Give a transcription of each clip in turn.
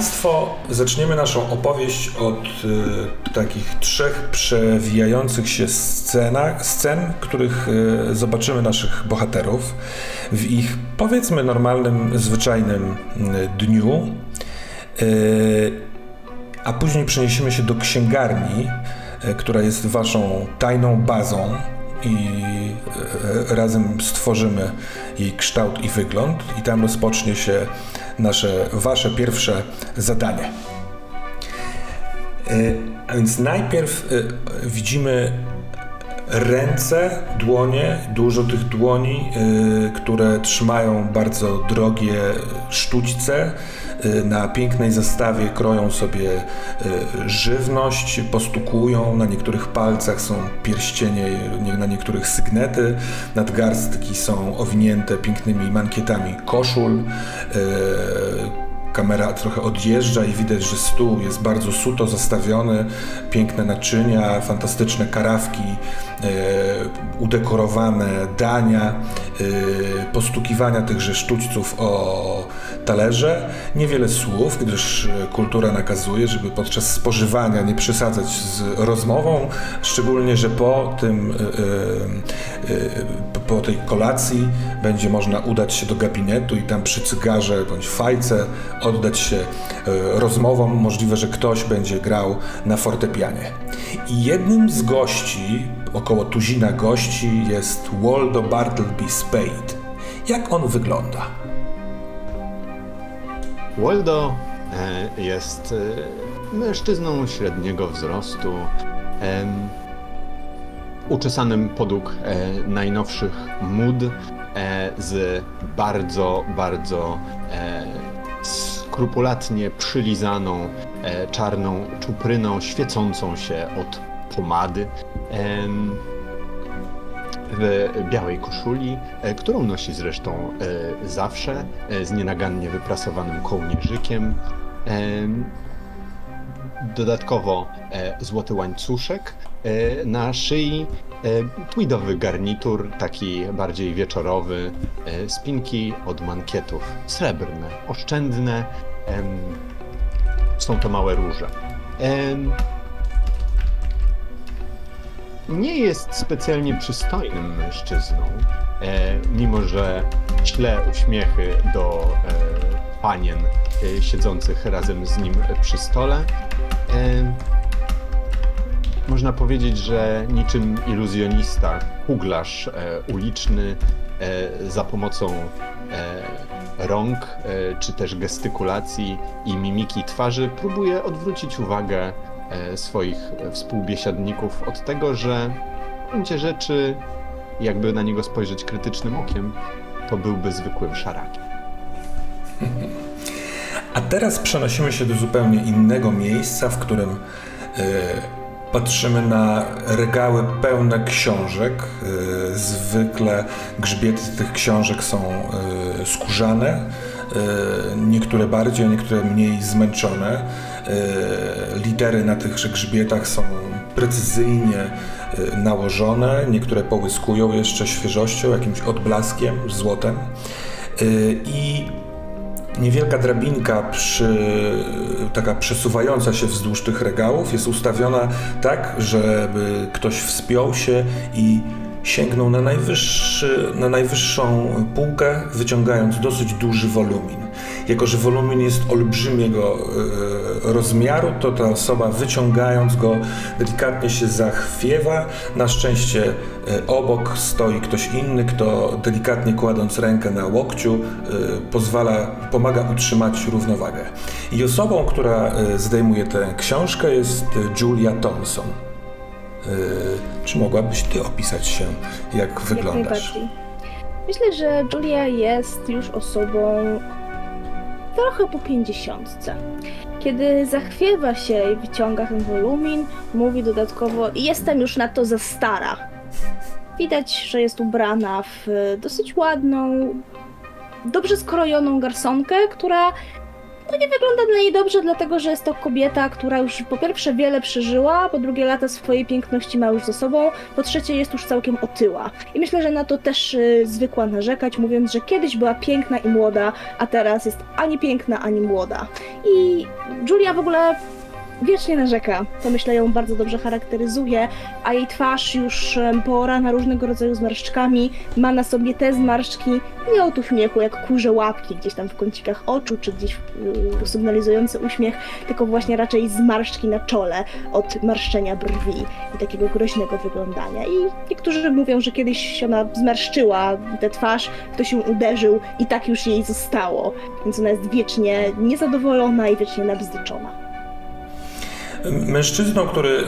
Państwo, zaczniemy naszą opowieść od y, takich trzech przewijających się scenach, scen, których y, zobaczymy naszych bohaterów w ich, powiedzmy, normalnym, zwyczajnym y, dniu. A później przeniesiemy się do księgarni, która jest waszą tajną bazą i y, razem stworzymy jej kształt i wygląd i tam rozpocznie się nasze, wasze pierwsze zadanie. A więc najpierw y, widzimy ręce, dłonie, dużo tych dłoni, y, które trzymają bardzo drogie sztućce. Na pięknej zastawie kroją sobie żywność, postukują, na niektórych palcach są pierścienie, na niektórych sygnety, nadgarstki są owinięte pięknymi mankietami koszul kamera trochę odjeżdża i widać, że stół jest bardzo suto zastawiony, piękne naczynia, fantastyczne karawki, e, udekorowane dania, e, postukiwania tychże sztućców o talerze. Niewiele słów, gdyż kultura nakazuje, żeby podczas spożywania nie przesadzać z rozmową, szczególnie, że po tym, e, e, po tej kolacji będzie można udać się do gabinetu i tam przy cygarze bądź fajce oddać się e, rozmowom. Możliwe, że ktoś będzie grał na fortepianie. I jednym z gości, około tuzina gości, jest Waldo Bartleby Spade. Jak on wygląda? Waldo e, jest e, mężczyzną średniego wzrostu, uczesanym podług najnowszych mód, z bardzo, bardzo skrupulatnie przylizaną czarną czupryną, świecącą się od pomady w białej koszuli, e, którą nosi zresztą e, zawsze, e, z nienagannie wyprasowanym kołnierzykiem. Dodatkowo złoty łańcuszek na szyi, tweedowy garnitur, taki bardziej wieczorowy, spinki od mankietów, srebrne, oszczędne, są to małe róże nie jest specjalnie przystojnym mężczyzną, e, mimo że śle uśmiechy do e, panien e, siedzących razem z nim przy stole. E, można powiedzieć, że niczym iluzjonista, kuglarz e, uliczny e, za pomocą rąk, czy też gestykulacji i mimiki twarzy próbuje odwrócić uwagę swoich współbiesiadników od tego, że w gruncie rzeczy, jakby na niego spojrzeć krytycznym okiem, to byłby zwykłym szarakiem. A teraz przenosimy się do zupełnie innego miejsca, w którym y, patrzymy na regały pełne książek. Y, zwykle grzbiety tych książek są y, skórzane, niektóre bardziej, a niektóre mniej zmęczone. E, litery na tych grzbietach są precyzyjnie e, nałożone, niektóre połyskują jeszcze świeżością, jakimś odblaskiem, złotem. E, I niewielka drabinka przy, taka przesuwająca się wzdłuż tych regałów jest ustawiona tak, żeby ktoś wspiął się i sięgnął na, na najwyższą półkę, wyciągając dosyć duży wolumin. Jako, że wolumin jest olbrzymiego e, rozmiaru, to ta osoba wyciągając go delikatnie się zachwiewa. Na szczęście e, obok stoi ktoś inny, kto delikatnie kładąc rękę na łokciu e, pozwala, pomaga utrzymać równowagę. I osobą, która zdejmuje tę książkę jest Julia Thompson. Czy mogłabyś ty opisać się, jak wyglądasz? Myślę, że Julia jest już osobą trochę po pięćdziesiątce. Kiedy zachwiewa się i wyciąga ten wolumin, mówi dodatkowo: Jestem już na to za stara. Widać, że jest ubrana w dosyć ładną, dobrze skrojoną garsonkę, która to nie wygląda dla niej dobrze, dlatego że jest to kobieta, która już po pierwsze wiele przeżyła, po drugie lata swojej piękności ma już za sobą, po trzecie jest już całkiem otyła. I myślę, że na to też y, zwykła narzekać, mówiąc, że kiedyś była piękna i młoda, a teraz jest ani piękna, ani młoda. I Julia w ogóle wiecznie narzeka. To myślę ją bardzo dobrze charakteryzuje, a jej twarz już em, poorana różnego rodzaju zmarszczkami, ma na sobie te zmarszczki nie od uśmiechu, jak kurze łapki gdzieś tam w kącikach oczu, czy gdzieś y, sygnalizujące uśmiech, tylko właśnie raczej zmarszczki na czole od marszczenia brwi i takiego groźnego wyglądania. I niektórzy mówią, że kiedyś się ona zmarszczyła tę twarz, ktoś ją uderzył i tak już jej zostało. Więc ona jest wiecznie niezadowolona i wiecznie nabzdyczona. Mężczyzną, który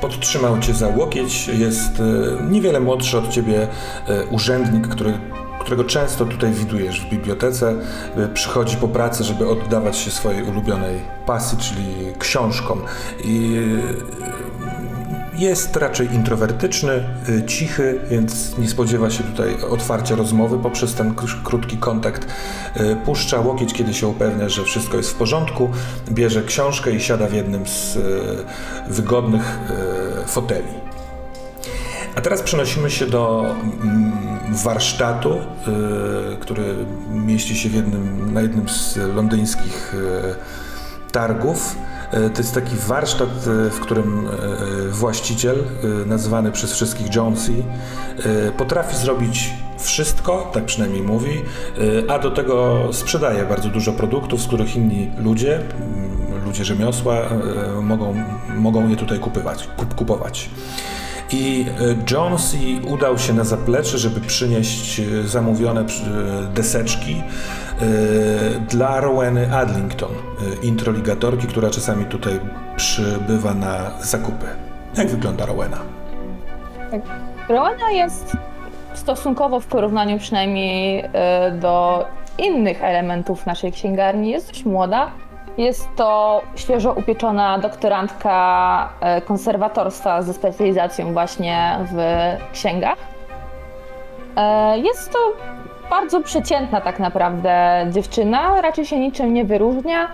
podtrzymał cię za łokieć, jest e, niewiele młodszy od ciebie e, urzędnik, który, którego często tutaj widujesz w bibliotece. E, Przychodzi po pracy, żeby oddawać się swojej ulubionej pasji, czyli książkom. I jest raczej introwertyczny, y, cichy, więc nie spodziewa się tutaj otwarcia rozmowy poprzez ten krótki kontakt. Y, Puszcza łokieć, kiedy się upewnia, że wszystko jest w porządku, bierze książkę i siada w jednym z y, wygodnych foteli. A teraz przenosimy się do mm, warsztatu, który mieści się jednym, na jednym z londyńskich targów. Y, To jest taki warsztat, y, w którym y, właściciel, nazywany przez wszystkich Jonesy, potrafi zrobić wszystko, tak przynajmniej mówi, a do tego sprzedaje bardzo dużo produktów, z których inni ludzie, mm, ludzie rzemiosła, mogą, mogą je tutaj kupywać, kup, kupować. I e, Jonesy udał się na zaplecze, żeby przynieść e, zamówione e, deseczki dla Roweny Adlington, introligatorki, która czasami tutaj przybywa na zakupy. Jak wygląda Rowena? Rowena jest stosunkowo w porównaniu przynajmniej do innych elementów naszej księgarni, jest dość młoda. Jest to świeżo upieczona doktorantka e, konserwatorstwa ze specjalizacją właśnie w księgach. E, Jest to bardzo przeciętna tak naprawdę dziewczyna, raczej się niczym nie wyróżnia.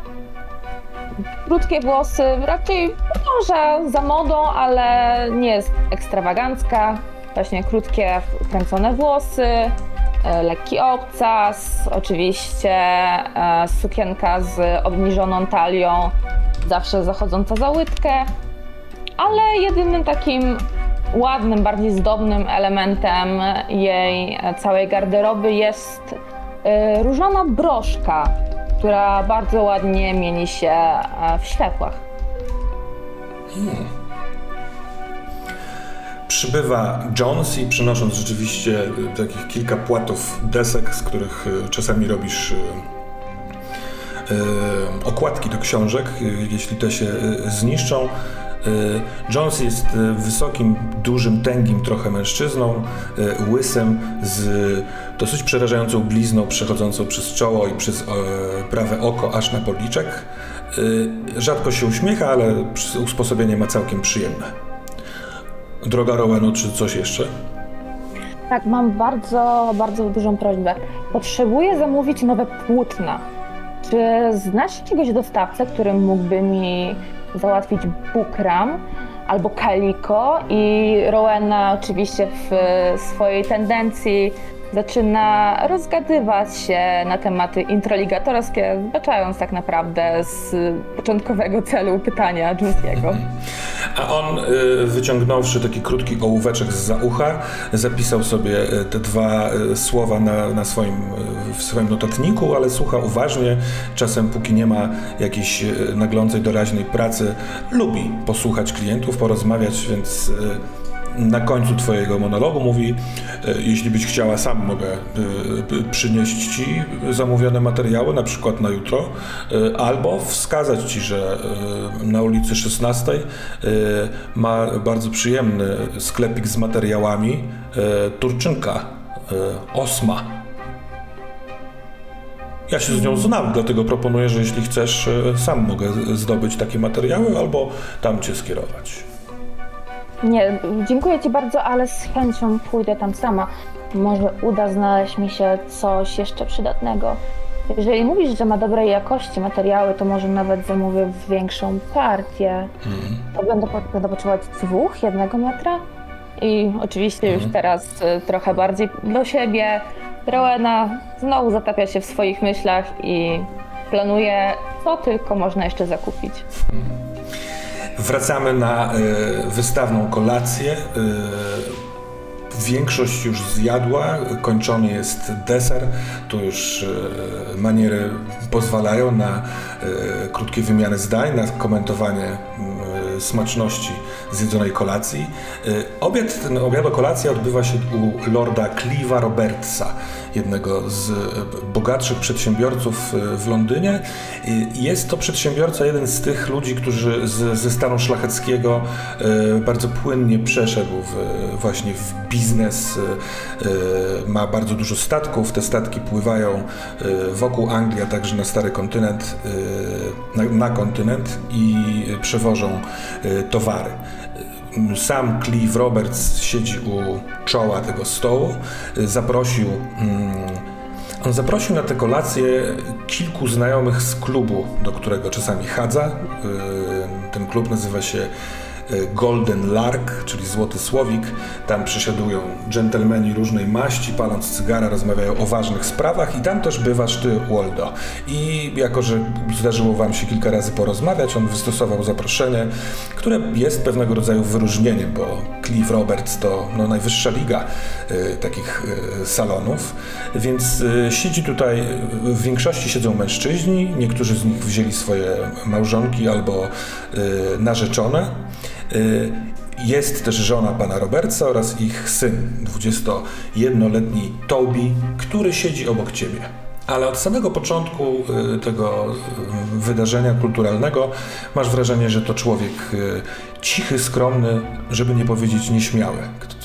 Krótkie włosy, raczej podąża za modą, ale nie jest ekstrawagancka. Właśnie krótkie, kręcone włosy, lekki obcas, oczywiście e, sukienka z obniżoną talią, zawsze zachodząca za łydkę. Ale jedynym takim ładnym, bardziej zdobnym elementem jej e, całej garderoby jest e, różana broszka, która bardzo ładnie mieni się e, w światłach. Przybywa Jonesy, przynosząc rzeczywiście e, takich kilka płatów desek, z których e, czasami robisz e, okładki do książek, jeśli te się zniszczą. Jones jest wysokim, dużym, tęgim trochę mężczyzną, łysym, z dosyć przerażającą blizną przechodzącą przez czoło i przez prawe oko aż na policzek. Rzadko się uśmiecha, ale usposobienie ma całkiem przyjemne. Droga Roweno, czy coś jeszcze? Tak, mam bardzo, bardzo dużą prośbę. Potrzebuję zamówić nowe płótna. Czy znasz jakiegoś dostawcę, który mógłby mi załatwić bukram albo kaliko? I Rowena oczywiście w swojej tendencji zaczyna rozgadywać się na tematy introligatorskie, zbaczając tak naprawdę z początkowego celu pytania Junesiego. A on, y, wyciągnąwszy taki krótki ołóweczek z ucha, zapisał sobie y, te dwa y, słowa na, na swoim, w swoim notatniku, ale słucha uważnie. Czasem, póki nie ma jakiejś naglącej, doraźnej pracy, lubi posłuchać klientów, porozmawiać, więc na końcu Twojego monologu mówi: e, Jeśli byś chciała, sam mogę e, przynieść Ci zamówione materiały, na przykład na jutro, e, albo wskazać Ci, że na ulicy 16 e, ma bardzo przyjemny sklepik z materiałami Turczynka, Osma. Ja się z nią znam, dlatego proponuję, że jeśli chcesz, sam mogę zdobyć takie materiały, albo tam Cię skierować. Nie, dziękuję Ci bardzo, ale z chęcią pójdę tam sama. Może uda znaleźć mi się coś jeszcze przydatnego. Jeżeli mówisz, że ma dobrej jakości materiały, to może nawet zamówię większą partię. Mhm. To będę, będę potrzebować dwóch, jednego metra. I oczywiście już teraz y, trochę bardziej do siebie. Rowena znowu zatapia się w swoich myślach i planuje, co tylko można jeszcze zakupić. Wracamy na e, wystawną kolację. E, większość już zjadła, kończony jest deser. Tu już e, maniery pozwalają na krótkie wymiany zdań, na komentowanie smaczności zjedzonej kolacji. Obiad, ten obiado-kolacja odbywa się u lorda Cleve'a Robertsa, jednego z e, bogatszych przedsiębiorców e, w Londynie. Jest to przedsiębiorca, jeden z tych ludzi, którzy z, ze stanu szlacheckiego e, bardzo płynnie przeszedł w, właśnie w biznes. Ma bardzo dużo statków, te statki pływają wokół Anglii, a także na stary kontynent, na, na kontynent i przewożą towary. Sam Clive Roberts siedzi u czoła tego stołu. Zaprosił, mm, on zaprosił na tę kolację kilku znajomych z klubu, do którego czasami chadza. Y, Ten klub nazywa się Golden Lark, czyli Złoty Słowik. Tam przysiadują dżentelmeni różnej maści, paląc cygara, rozmawiają o ważnych sprawach i tam też bywasz ty, Waldo. I jako, że zdarzyło wam się kilka razy porozmawiać, on wystosował zaproszenie, które jest pewnego rodzaju wyróżnieniem, bo Cliff Roberts to no, najwyższa liga y, takich y, salonów, więc y, siedzi tutaj, w większości siedzą mężczyźni, niektórzy z nich wzięli swoje małżonki albo narzeczone. Y, Jest też żona pana Robertsa oraz ich syn, 21-letni Toby, który siedzi obok ciebie. Ale od samego początku y, tego y, wydarzenia kulturalnego masz wrażenie, że to człowiek y, cichy, skromny, żeby nie powiedzieć nieśmiały.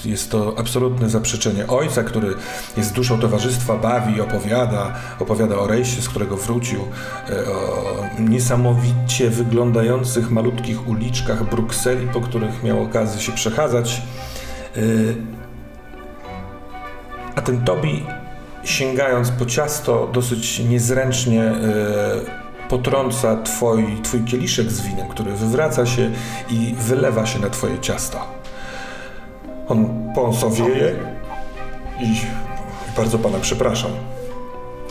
Jest to absolutne zaprzeczenie ojca, który jest duszą towarzystwa, bawi, opowiada, opowiada o rejsie, z którego wrócił, o niesamowicie wyglądających malutkich uliczkach Brukseli, po których miał okazję się przechadzać. A ten Tobi, sięgając po ciasto, dosyć niezręcznie e, potrąca twoi, twój kieliszek z winem, który wywraca się i wylewa się na twoje ciasto. On pąsowieje i bardzo pana przepraszam.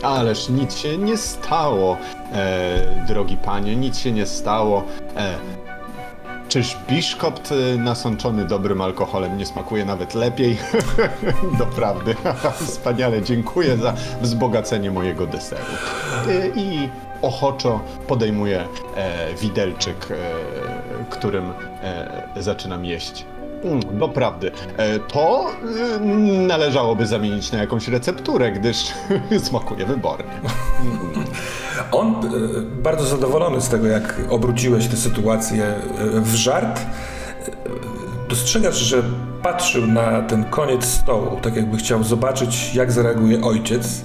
Ależ nic się nie stało, e, drogi panie, nic się nie stało. E, czyż biszkopt e, nasączony dobrym alkoholem nie smakuje nawet lepiej? Doprawdy. Wspaniale, dziękuję za wzbogacenie mojego deseru. E, I ochoczo podejmuję e, widelczyk, e, którym e, zaczynam jeść. Mm, Doprawdy. E, To e, należałoby zamienić na jakąś recepturę, gdyż smakuje wybornie. On, e, bardzo zadowolony z tego, jak obróciłeś tę sytuację e, w żart, e, dostrzegasz, że patrzył na ten koniec stołu, tak jakby chciał zobaczyć, jak zareaguje ojciec.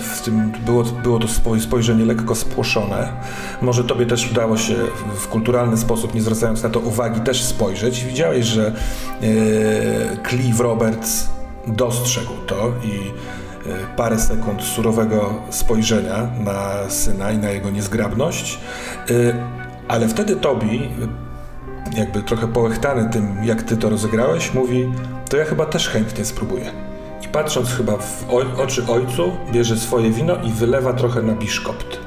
W tym było, było to spoj- spojrzenie lekko spłoszone. Może tobie też udało się w kulturalny sposób, nie zwracając na to uwagi, też spojrzeć. Widziałeś, że Clive Roberts dostrzegł to i parę sekund surowego spojrzenia na syna i na jego niezgrabność. E, Ale wtedy Tobi, jakby trochę połechtany tym, jak ty to rozegrałeś, mówi: To ja chyba też chętnie spróbuję. I patrząc chyba w oczy ojcu, bierze swoje wino i wylewa trochę na biszkopt.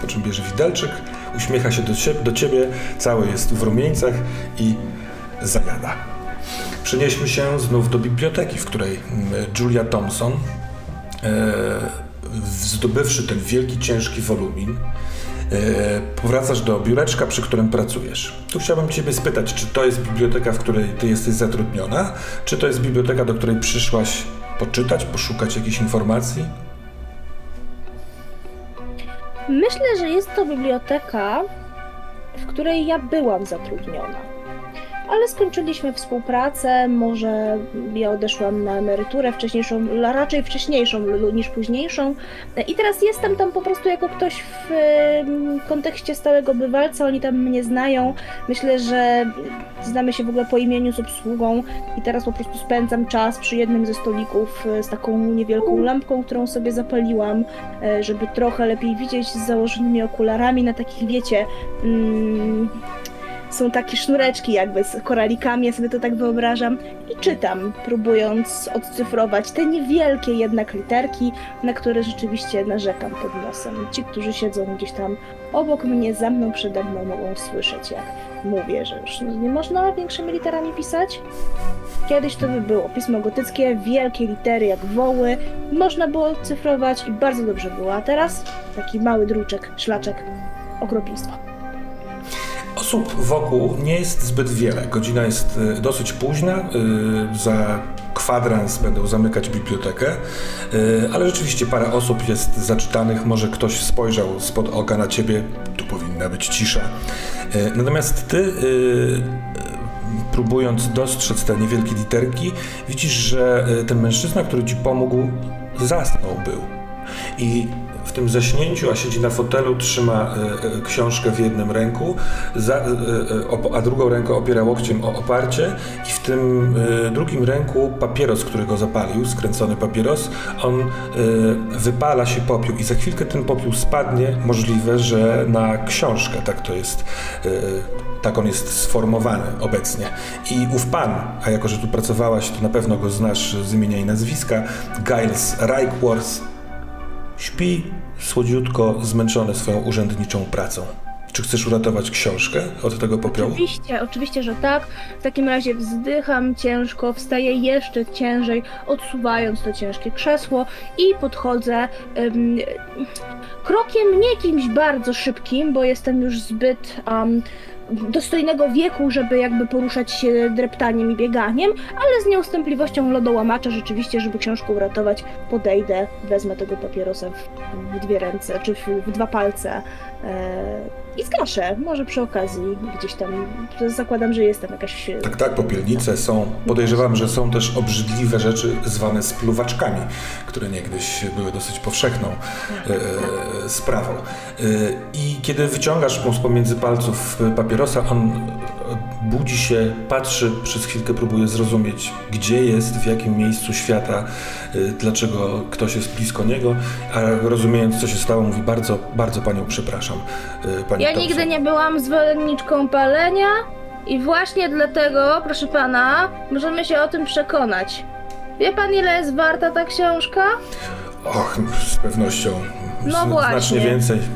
Po czym bierze widelczyk, uśmiecha się do, cie- do ciebie, cały jest w rumieńcach i zajada. Przenieśmy się znów do biblioteki, w której mm, Julia Thompson, e, zdobywszy ten wielki, ciężki wolumin, e, powracasz do biureczka, przy którym pracujesz. Tu chciałbym Ciebie spytać, czy to jest biblioteka, w której Ty jesteś zatrudniona, czy to jest biblioteka, do której przyszłaś poczytać, poszukać jakichś informacji? Myślę, że jest to biblioteka, w której ja byłam zatrudniona. Ale skończyliśmy współpracę. Może ja odeszłam na emeryturę wcześniejszą, raczej wcześniejszą niż późniejszą. I teraz jestem tam po prostu jako ktoś w kontekście stałego bywalca. Oni tam mnie znają. Myślę, że znamy się w ogóle po imieniu z obsługą i teraz po prostu spędzam czas przy jednym ze stolików e, z taką niewielką lampką, którą sobie zapaliłam, e, żeby trochę lepiej widzieć z założonymi okularami na takich, wiecie, mm, są takie sznureczki jakby z koralikami, ja sobie to tak wyobrażam i czytam, próbując odcyfrować te niewielkie jednak literki, na które rzeczywiście narzekam pod nosem. Ci, którzy siedzą gdzieś tam obok mnie, za mną, przede mną mogą słyszeć, jak mówię, że już nie można większymi literami pisać. Kiedyś to by było pismo gotyckie, wielkie litery jak woły, można było cyfrować i bardzo dobrze było, a teraz taki mały druczek, szlaczek, okropieństwo. Osób wokół nie jest zbyt wiele. Godzina jest y, dosyć późna. y, Za kwadrans będą zamykać bibliotekę, y, ale rzeczywiście parę osób jest zaczytanych. Może ktoś spojrzał spod oka na ciebie. Tu powinna być cisza. Natomiast ty, próbując dostrzec te niewielkie literki, widzisz, że ten mężczyzna, który ci pomógł, zasnął był. I w tym zaśnięciu, a siedzi na fotelu, trzyma e, e, książkę w jednym ręku, e, a drugą ręką opiera łokciem o oparcie i w tym drugim ręku papieros, którego zapalił, skręcony papieros, on wypala się popiół i za chwilkę ten popiół spadnie, możliwe, że na książkę, tak to jest, tak on jest sformowany obecnie. I ów pan, a jako, że tu pracowałaś, to na pewno go znasz z imienia i nazwiska, Giles Reichworth, Śpi słodziutko, zmęczony swoją urzędniczą pracą. Czy chcesz uratować książkę od tego popiołu? Oczywiście, oczywiście, że tak. W takim razie wzdycham ciężko, wstaję jeszcze ciężej, odsuwając to ciężkie krzesło i podchodzę em, krokiem nie jakimś bardzo szybkim, bo jestem już zbyt um, dostojnego wieku, żeby jakby poruszać się dreptaniem i bieganiem, ale z nieustępliwością lodołamacza rzeczywiście, żeby książkę uratować, podejdę, wezmę tego papierosa w, w dwie ręce, czy w, w dwa palce i zgaszę. Może przy okazji gdzieś tam, zakładam, że jest tam jakaś... Tak, tak, popielnice są. Podejrzewam, że są też obrzydliwe rzeczy zwane spluwaczkami, które niegdyś były dosyć powszechną e, e, sprawą. E, I kiedy wyciągasz mu z pomiędzy palców papierosa, on e, budzi się, patrzy, przez chwilkę próbuje zrozumieć, gdzie jest, w jakim miejscu świata, e, dlaczego ktoś jest blisko niego, a rozumiejąc, co się stało, mówi bardzo, bardzo panią przepraszam. e, Pani Ja Thompson. nigdy nie byłam zwolenniczką palenia i właśnie dlatego, proszę pana, możemy się o tym przekonać. Wie pan, ile jest warta ta książka? Och, z pewnością. No z- właśnie. Znacznie więcej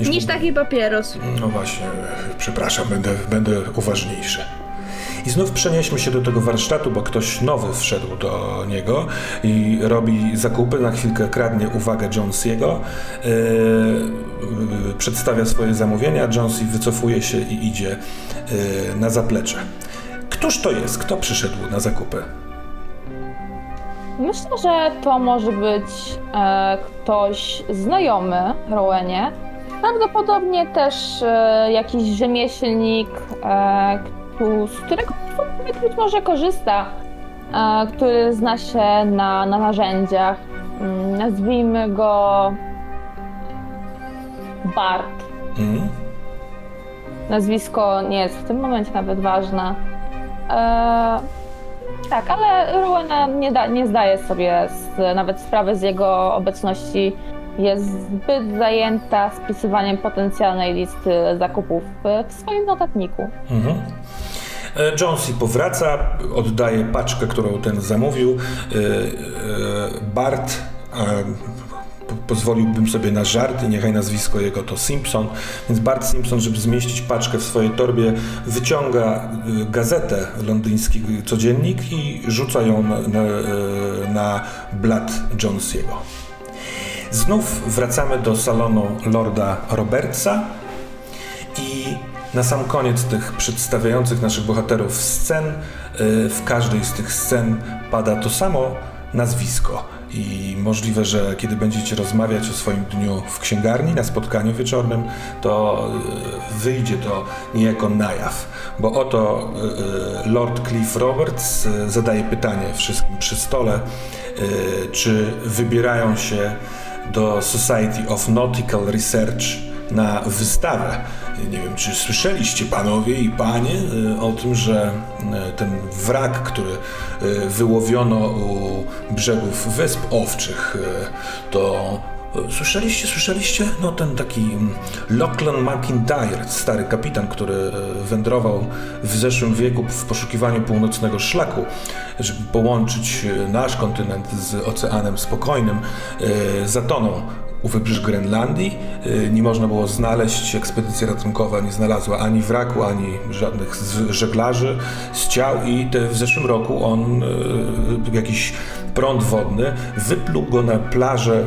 niż, Niż taki papieros. No właśnie, przepraszam, będę, będę uważniejszy. I znów przenieśmy się do tego warsztatu, bo ktoś nowy wszedł do niego i robi zakupy, na chwilkę kradnie uwagę Jonesiego, yy, yy, przedstawia swoje zamówienia, Jonesy wycofuje się i idzie yy, na zaplecze. Któż to jest? Kto przyszedł na zakupy? Myślę, że to może być e, ktoś znajomy Rowenie. Prawdopodobnie też e, jakiś rzemieślnik, e, któ- z którego być może korzysta, e, który zna się na, na narzędziach. Mm, Nazwijmy go Bart. Mm? Nazwisko nie jest w tym momencie nawet ważne. E, tak, ale Rowena nie, da, nie zdaje sobie z, nawet sprawy z jego obecności. Jest zbyt zajęta spisywaniem potencjalnej listy zakupów w- swoim notatniku. Mhm. E, Jonesy powraca, oddaje paczkę, którą ten zamówił. E, e, Bart, po- pozwoliłbym sobie na żart i niechaj nazwisko jego to Simpson, więc Bart Simpson, żeby zmieścić paczkę w swojej torbie, wyciąga gazetę, londyński codziennik i rzuca ją na, na, na blat Jonesiego. Znów wracamy do salonu Lorda Robertsa i na sam koniec tych przedstawiających naszych bohaterów scen, y, w każdej z tych scen pada to samo nazwisko. I możliwe, że kiedy będziecie rozmawiać o swoim dniu w księgarni na spotkaniu wieczornym, to e, wyjdzie to niejako na jaw, bo oto e, Lord Cliff Roberts zadaje pytanie wszystkim przy stole, czy wybierają się do Society of Nautical Research na wystawę. Nie wiem, czy słyszeliście panowie i panie y, o tym, że y, ten wrak, który y, wyłowiono u brzegów Wysp Owczych, to Słyszeliście, słyszeliście? No ten taki mm, Lachlan McIntyre, stary kapitan, który y, wędrował w zeszłym wieku w poszukiwaniu północnego szlaku, żeby połączyć y, nasz kontynent z Oceanem Spokojnym, y, zatonął u wybrzeży Grenlandii. Nie można było znaleźć, ekspedycja ratunkowa nie znalazła ani wraku, ani żadnych żeglarzy z ciał i w zeszłym roku on, jakiś prąd wodny, wypluł go na plażę y,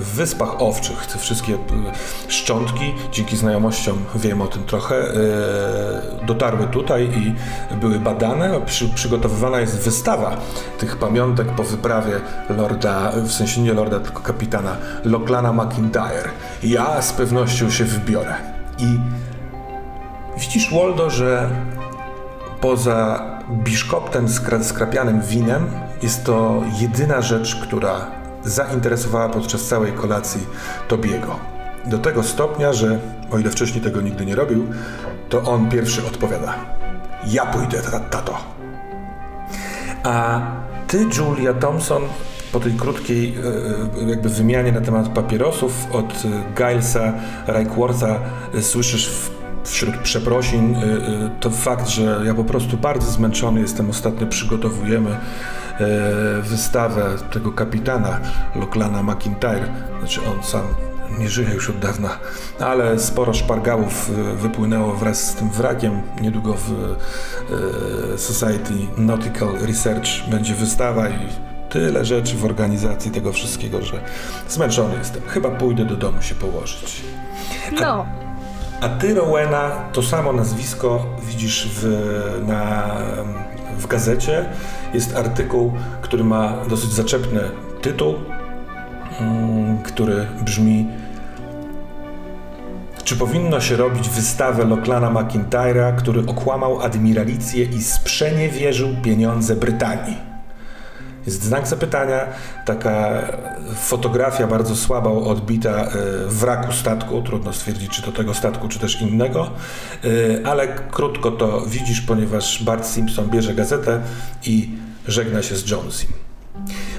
w Wyspach Owczych. Te wszystkie y, szczątki, dzięki znajomościom wiem o tym trochę, dotarły tutaj i były badane. Przy, przygotowywana jest wystawa tych pamiątek po wyprawie lorda, w sensie nie lorda, tylko kapitana Locklana McIntyre. Ja z pewnością się wybiorę. I widzisz, Waldo, że poza biszkoptem skra- skrapianym winem jest to jedyna rzecz, która zainteresowała podczas całej kolacji Tobiego. Do tego stopnia, że o ile wcześniej tego nigdy nie robił, to on pierwszy odpowiada. Ja pójdę, ta- tato. A ty, Julia Thompson, po tej krótkiej e, e, jakby wymianie na temat papierosów od e, Gilesa Reichwortha słyszysz wśród przeprosin to fakt, że ja po prostu bardzo zmęczony jestem. Ostatnio przygotowujemy wystawę tego kapitana Locklana McIntyre. Znaczy on sam nie żyje już od dawna, ale sporo szpargałów e, wypłynęło wraz z tym wrakiem. Niedługo w e, Society Nautical Research będzie wystawa i tyle rzeczy w organizacji tego wszystkiego, że zmęczony jestem. Chyba pójdę do domu się położyć. No, A ty, Rowena, to samo nazwisko widzisz w, na, w gazecie. Jest artykuł, który ma dosyć zaczepny tytuł, mm, który brzmi Czy powinno się robić wystawę Locklana McIntyra, który okłamał admiralicję i sprzeniewierzył pieniądze Brytanii? Jest znak zapytania, taka fotografia bardzo słaba odbita e, wraku statku. Trudno stwierdzić, czy to tego statku, czy też innego, E, ale krótko to widzisz, ponieważ Bart Simpson bierze gazetę i żegna się z Jonesim.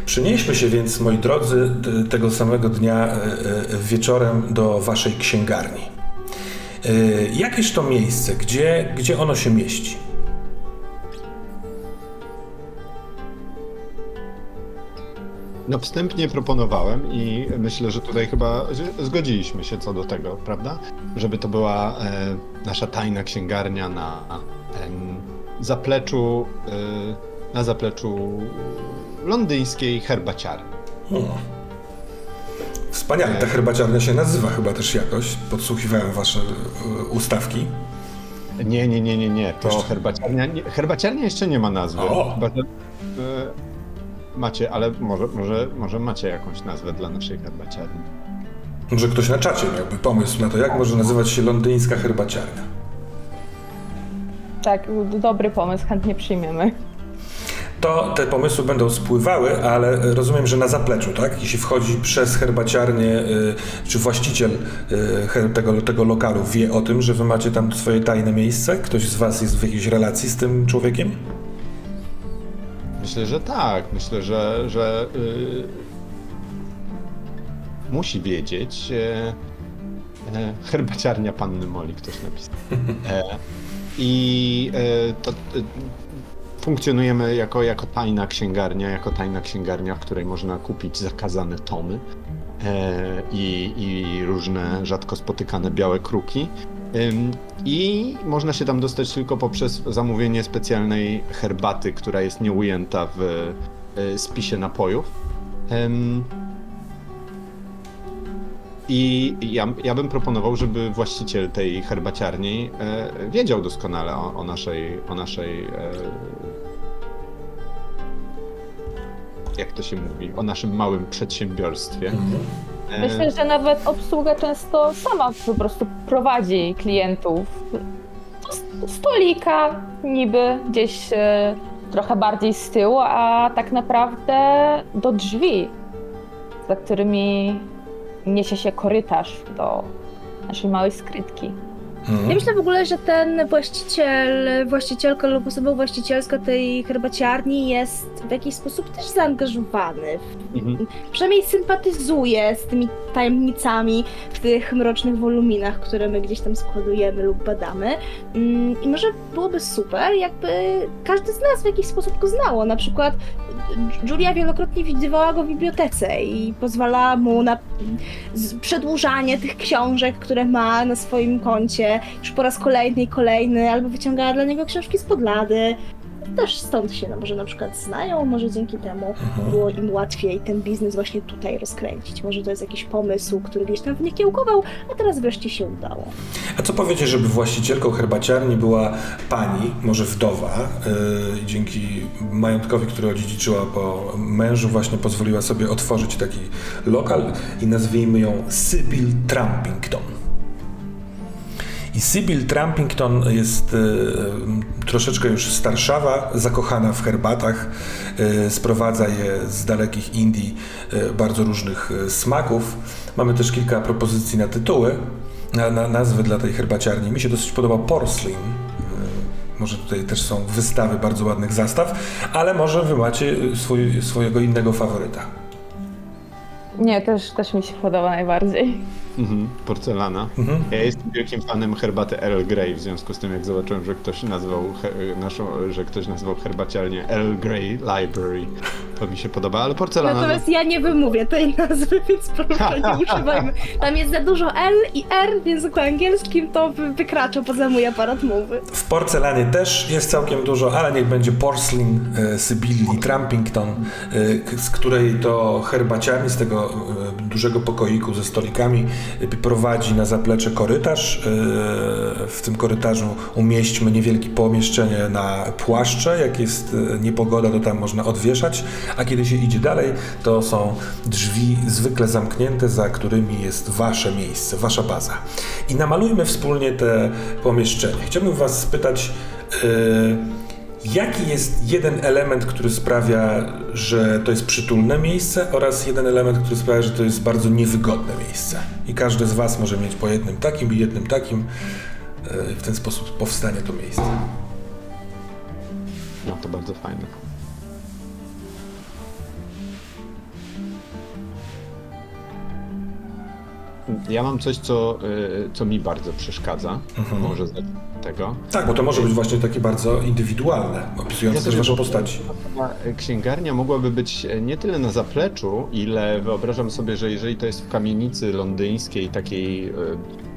Przynieśmy się więc, moi drodzy, tego samego dnia e, wieczorem do waszej księgarni. Jakież to miejsce? Gdzie, gdzie ono się mieści? No wstępnie proponowałem i myślę, że tutaj chyba zgodziliśmy się co do tego, prawda? Żeby to była e, nasza tajna księgarnia na em, zapleczu, e, na zapleczu londyńskiej herbaciarni. Hmm. Wspaniale, ta herbaciarnia się nazywa chyba też jakoś. Podsłuchiwałem wasze e, ustawki. Nie, nie, nie, nie, nie. To Jeszcze? herbaciarnia. Nie, herbaciarnia jeszcze nie ma nazwy. O! Chyba, e, macie, ale może, może, może macie jakąś nazwę dla naszej herbaciarni. Może ktoś na czacie miałby pomysł na to, jak może nazywać się londyńska herbaciarnia. Tak, dobry pomysł, chętnie przyjmiemy. To te pomysły będą spływały, ale rozumiem, że na zapleczu, tak? Jeśli wchodzi przez herbaciarnię, y, czy właściciel y, tego, tego lokalu wie o tym, że wy macie tam swoje tajne miejsce? Ktoś z was jest w jakiejś relacji z tym człowiekiem? Myślę, że tak. Myślę, że, że y, musi wiedzieć. E, e, herbaciarnia Panny Moli, ktoś napisał. E, I e, to, funkcjonujemy jako, jako tajna księgarnia, jako tajna księgarnia, w której można kupić zakazane tomy i, i różne rzadko spotykane białe kruki. I można się tam dostać tylko poprzez zamówienie specjalnej herbaty, która jest nieujęta w e, spisie napojów. I ja, ja bym proponował, żeby właściciel tej herbaciarni e, wiedział doskonale o, o naszej, o naszej e, jak to się mówi, o naszym małym przedsiębiorstwie. Mhm. Myślę, że nawet obsługa często sama po prostu prowadzi klientów do st- stolika, niby gdzieś e, trochę bardziej z tyłu, a tak naprawdę do drzwi, za którymi niesie się korytarz do naszej małej skrytki. Mhm. Ja myślę w ogóle, że ten właściciel, właścicielka lub osoba właścicielska tej herbaciarni jest w jakiś sposób też zaangażowany. Mhm. przynajmniej sympatyzuje z tymi tajemnicami w tych mrocznych woluminach, które my gdzieś tam składujemy lub badamy. Mm, I może byłoby super, jakby każdy z nas w jakiś sposób go znało. Na przykład Julia wielokrotnie widywała go w bibliotece i pozwalała mu na przedłużanie tych książek, które ma na swoim koncie już po raz kolejny i kolejny, albo wyciągała dla niego książki z podlady. Też stąd się no, może na przykład znają, może dzięki temu Mhm. było im łatwiej ten biznes właśnie tutaj rozkręcić. Może to jest jakiś pomysł, który gdzieś tam w nie kiełkował, a teraz wreszcie się udało. A co powiecie, żeby właścicielką herbaciarni była pani, może wdowa, yy, dzięki majątkowi, który odziedziczyła po mężu, właśnie pozwoliła sobie otworzyć taki lokal i nazwijmy ją Sybil Trampington. I Sybil Trampington jest y, troszeczkę już starszawa, zakochana w herbatach, y, sprowadza je z dalekich Indii, y, bardzo różnych smaków. Mamy też kilka propozycji na tytuły, na, na nazwy dla tej herbaciarni. Mi się dosyć podoba Porcelain. Może tutaj też są wystawy bardzo ładnych zastaw, ale może wy macie swój, swojego innego faworyta. Nie, też, też mi się podoba najbardziej. Mhm, porcelana. Mhm. Ja jestem wielkim fanem herbaty Earl Grey, w związku z tym jak zobaczyłem, że ktoś nazwał naszą, że ktoś nazwał herbaciarnię Earl Grey Library, to mi się podoba, ale porcelana... Natomiast ja nie wymówię tej nazwy, więc proszę nie używajmy. Tam jest za dużo L i R w języku angielskim, to wy- wykracza poza mój aparat mowy. W porcelanie też jest całkiem dużo, ale niech będzie porcelain e, Sybilli Trampington, e, z której to herbaciarni z tego e, dużego pokoiku ze stolikami prowadzi na zaplecze korytarz. E, W tym korytarzu umieśćmy niewielkie pomieszczenie na płaszcze. Jak jest e, niepogoda, to tam można odwieszać, a kiedy się idzie dalej, to są drzwi zwykle zamknięte, za którymi jest wasze miejsce, wasza baza. I namalujmy wspólnie te pomieszczenie. Chciałbym was spytać, yy, jaki jest jeden element, który sprawia, że to jest przytulne miejsce oraz jeden element, który sprawia, że to jest bardzo niewygodne miejsce. I każdy z was może mieć po jednym takim i jednym takim. yy, W ten sposób powstanie to miejsce. No to bardzo fajne. Ja mam coś, co, y, co mi bardzo przeszkadza. Mhm. Może tego. Tak, bo to może być właśnie takie bardzo indywidualne, opisujące też wasze bo- postaci. Ta Księgarnia mogłaby być nie tyle na zapleczu, ile wyobrażam sobie, że jeżeli to jest w kamienicy londyńskiej, takiej e,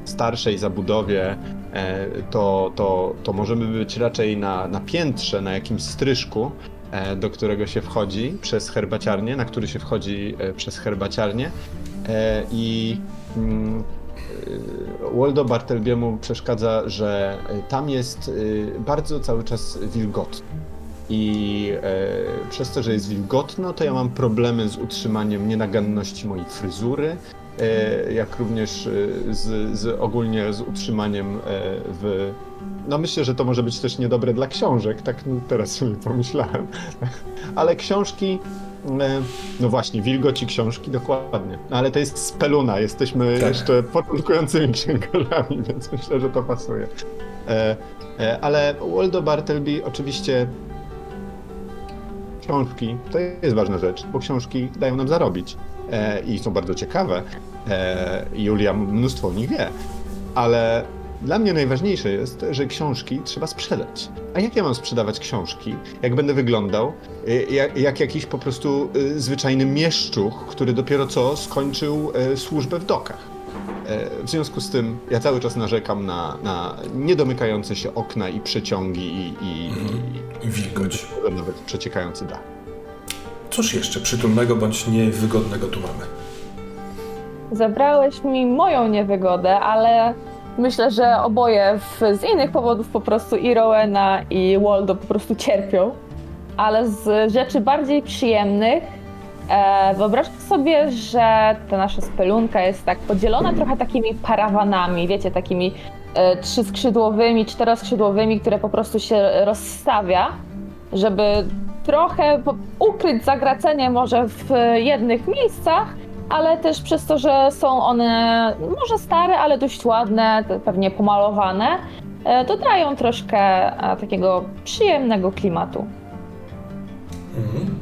starszej zabudowie, e, to, to, to możemy być raczej na, na piętrze, na jakimś stryżku, e, do którego się wchodzi przez herbaciarnię, na który się wchodzi e, przez herbaciarnię. E, I mm, e, Waldo Bartelbiemu przeszkadza, że e, tam jest e, bardzo cały czas wilgotno. I e, przez to, że jest wilgotno, to ja mam problemy z utrzymaniem nienaganności mojej fryzury, jak również z, z ogólnie z utrzymaniem w. No myślę, że to może być też niedobre dla książek, tak no, teraz sobie pomyślałem. Ale książki. E, No właśnie, wilgoci książki, dokładnie. No, ale to jest speluna, jesteśmy Tak. jeszcze początkującymi księgarzami, więc myślę, że to pasuje. E, e, ale Waldo Bartleby oczywiście książki to jest ważna rzecz, bo książki dają nam zarobić i są bardzo ciekawe. Julia mnóstwo o nich wie, ale dla mnie najważniejsze jest, że książki trzeba sprzedać. A jak ja mam sprzedawać książki? Jak będę wyglądał? E, Jak, jak jakiś po prostu e, zwyczajny mieszczuch, który dopiero co skończył e, służbę w dokach. E, W związku z tym ja cały czas narzekam na, na niedomykające się okna i przeciągi i, i, I wilgoć. i nawet przeciekający dach. Cóż jeszcze przytulnego bądź niewygodnego tu mamy? Zabrałeś mi moją niewygodę, ale myślę, że oboje w, z innych powodów po prostu i Rowena i Waldo po prostu cierpią. Ale z rzeczy bardziej przyjemnych E, wyobraźcie sobie, że ta nasza spelunka jest tak podzielona trochę takimi parawanami, wiecie, takimi e, trzyskrzydłowymi, czteroskrzydłowymi, które po prostu się rozstawia, żeby trochę ukryć zagracenie może w jednych miejscach, ale też przez to, że są one może stare, ale dość ładne, pewnie pomalowane, e, dodają troszkę e, takiego przyjemnego klimatu. Mhm.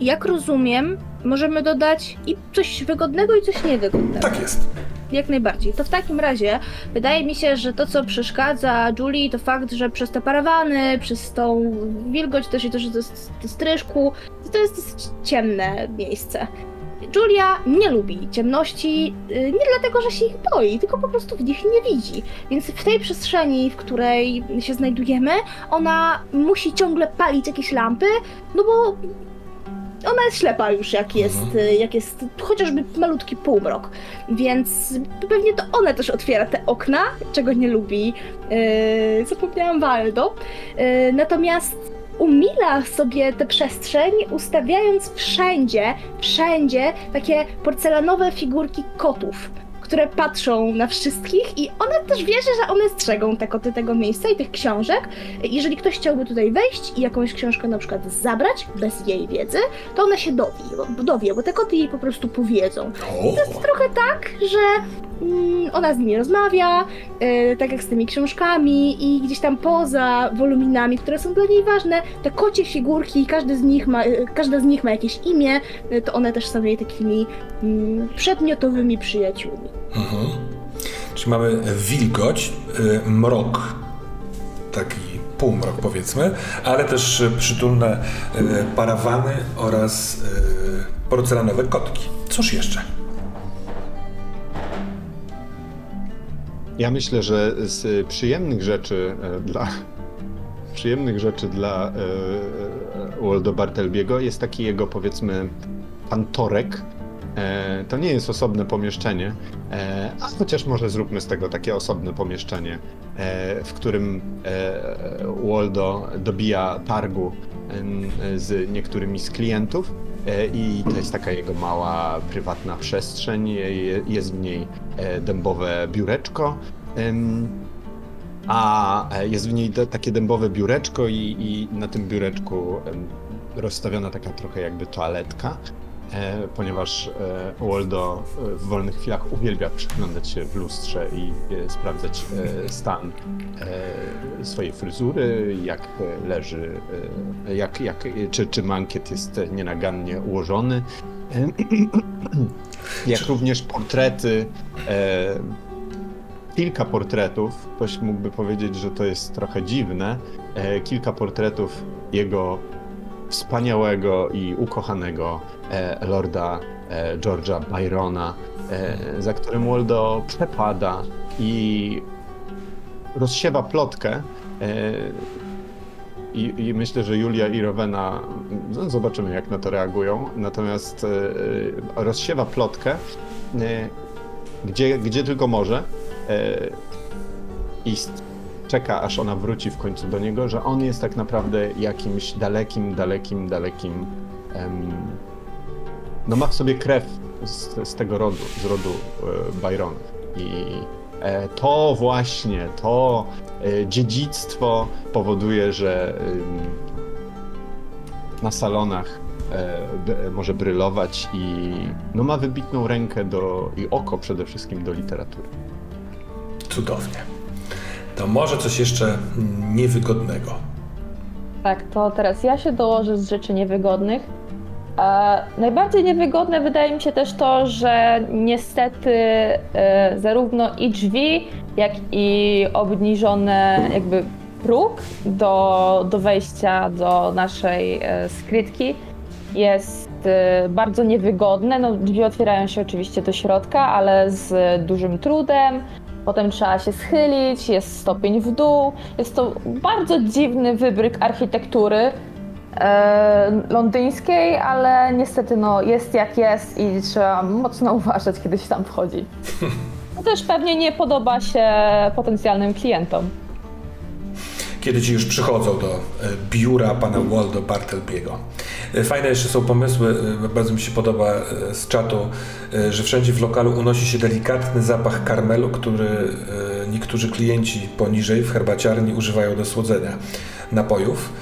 Jak rozumiem, możemy dodać i coś wygodnego, i coś niewygodnego. Tak jest. Jak najbardziej. To w takim razie wydaje mi się, że to, co przeszkadza Julii, to fakt, że przez te parawany, przez tą wilgoć też i to, że to jest to stryżku, to jest dosyć ciemne miejsce. Julia nie lubi ciemności, y, nie dlatego, że się ich boi, tylko po prostu w nich nie widzi. Więc w tej przestrzeni, w której się znajdujemy, ona musi ciągle palić jakieś lampy, no bo ona jest ślepa już, jak jest, Mhm. y, jak jest chociażby malutki półmrok. Więc pewnie to ona też otwiera te okna, czego nie lubi. Yy, zapomniałam Waldo. Yy, natomiast umila sobie tę przestrzeń, ustawiając wszędzie, wszędzie takie porcelanowe figurki kotów. Które patrzą na wszystkich i ona też wierzy, że one strzegą te koty tego miejsca i tych książek. Jeżeli ktoś chciałby tutaj wejść i jakąś książkę na przykład zabrać bez jej wiedzy, to ona się dowie, bo, dowie, bo te koty jej po prostu powiedzą. O, Trochę tak, że mm, ona z nimi rozmawia, e, tak jak z tymi książkami i gdzieś tam poza woluminami, które są dla niej ważne, te kocie figurki, każdy z nich ma, e, każda z nich ma jakieś imię, e, to one też są jej takimi mm, przedmiotowymi przyjaciółmi. Mhm. Czyli mamy wilgoć, y, mrok, taki półmrok powiedzmy, ale też przytulne y, parawany oraz y, porcelanowe kotki. Cóż jeszcze? Ja myślę, że z przyjemnych rzeczy e, dla przyjemnych rzeczy dla e, Waldo Bartelbiego jest taki jego powiedzmy kantorek. E, to nie jest osobne pomieszczenie, e, a chociaż może zróbmy z tego takie osobne pomieszczenie, e, w którym Waldo dobija targu z niektórymi z klientów i to jest taka jego mała prywatna przestrzeń, je- jest w niej dębowe biureczko, a jest w niej takie dębowe biureczko i, i na tym biureczku rozstawiona taka trochę jakby toaletka, ponieważ e, Waldo e, w wolnych chwilach uwielbia przyglądać się w lustrze i e, sprawdzać e, stan e, swojej fryzury, jak e, leży, e, jak, jak, czy, czy mankiet jest e, nienagannie ułożony. E, jak również portrety, e, kilka portretów, ktoś mógłby powiedzieć, że to jest trochę dziwne, e, kilka portretów jego wspaniałego i ukochanego e, lorda e, George'a Byrona, e, za którym Waldo przepada i rozsiewa plotkę. E, i, I myślę, że Julia i Rowena, no zobaczymy jak na to reagują, natomiast e, rozsiewa plotkę, e, gdzie, gdzie tylko może e, i czeka, aż ona wróci w końcu do niego, że on jest tak naprawdę jakimś dalekim, dalekim, dalekim. em, no ma w sobie krew z, z tego rodu, z rodu e, Byrona. I e, to właśnie, to e, dziedzictwo powoduje, że em, na salonach e, może brylować i no ma wybitną rękę do, i oko przede wszystkim do literatury. Cudownie. To może coś jeszcze mm, niewygodnego. Tak, to teraz ja się dołożę z rzeczy niewygodnych. E, najbardziej niewygodne wydaje mi się też to, że niestety e, zarówno i drzwi, jak i obniżony jakby próg do, do wejścia do naszej e, skrytki jest e, bardzo niewygodne. No, drzwi otwierają się oczywiście do środka, ale z dużym trudem. Potem trzeba się schylić, jest stopień w dół. Jest to bardzo dziwny wybryk architektury e, londyńskiej, ale niestety no, jest jak jest i trzeba mocno uważać, kiedy się tam wchodzi. To też pewnie nie podoba się potencjalnym klientom. Kiedy ci już przychodzą do e, biura pana Waldo Bartelbiego. E, Fajne jeszcze są pomysły, e, bardzo mi się podoba e, z czatu, że wszędzie w lokalu unosi się delikatny zapach karmelu, który niektórzy klienci poniżej w herbaciarni używają do słodzenia napojów.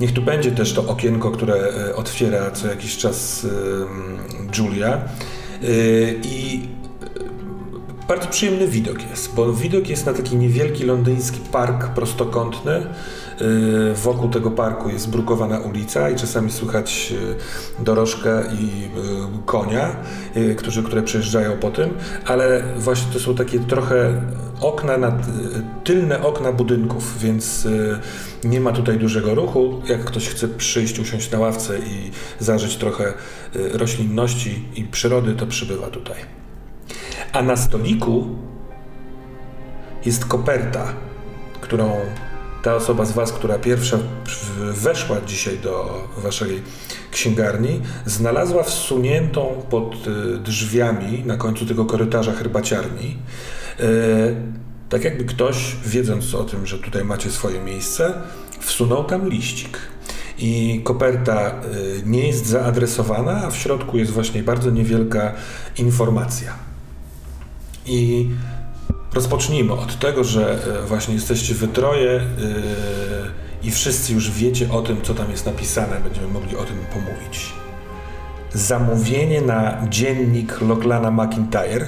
Niech tu będzie też to okienko, które otwiera co jakiś czas Julia. I bardzo przyjemny widok jest, bo widok jest na taki niewielki londyński park prostokątny. Yy, Wokół tego parku jest brukowana ulica i czasami słychać yy, dorożkę i yy, konia, którzy, które przejeżdżają po tym, ale właśnie to są takie trochę okna, yy, tylne okna budynków, więc nie ma tutaj dużego ruchu. Jak ktoś chce przyjść, usiąść na ławce i zażyć trochę roślinności i przyrody, to przybywa tutaj. A na stoliku jest koperta, którą ta osoba z Was, która pierwsza weszła dzisiaj do Waszej księgarni, znalazła wsuniętą pod y, drzwiami na końcu tego korytarza herbaciarni. Y, Tak jakby ktoś, wiedząc o tym, że tutaj macie swoje miejsce, wsunął tam liścik. I koperta y, nie jest zaadresowana, a w środku jest właśnie bardzo niewielka informacja. I rozpocznijmy od tego, że e, właśnie jesteście wy troje e, i wszyscy już wiecie o tym, co tam jest napisane. Będziemy mogli o tym pomówić. Zamówienie na dziennik Locklana McIntyre.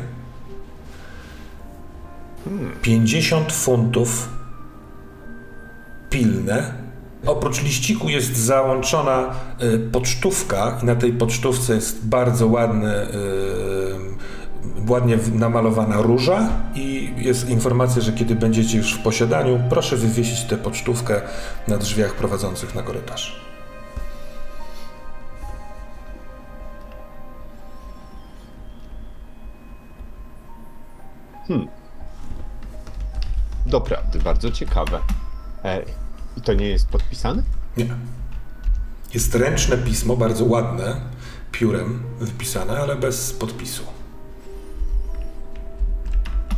50 funtów pilne. Oprócz liściku jest załączona y, pocztówka i na tej pocztówce jest bardzo ładny, ładnie namalowana róża i jest informacja, że kiedy będziecie już w posiadaniu, proszę wywiesić tę pocztówkę na drzwiach prowadzących na korytarz. Doprawdy, bardzo ciekawe. Ej, i to nie jest podpisane? Nie. Jest ręczne pismo, bardzo ładne, piórem wypisane, ale bez podpisu.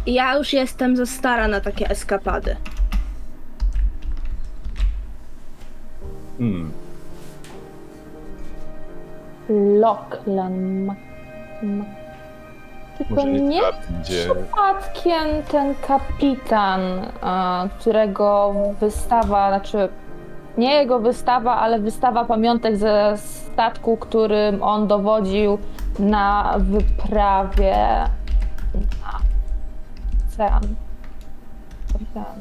Ja już jestem za stara na takie eskapady. Hmm. Loklan. Tylko Może nie nie będzie. przypadkiem ten kapitan, e, którego wystawa, znaczy nie jego wystawa, ale wystawa pamiątek ze statku, którym on dowodził na wyprawie na ocean. Ocean.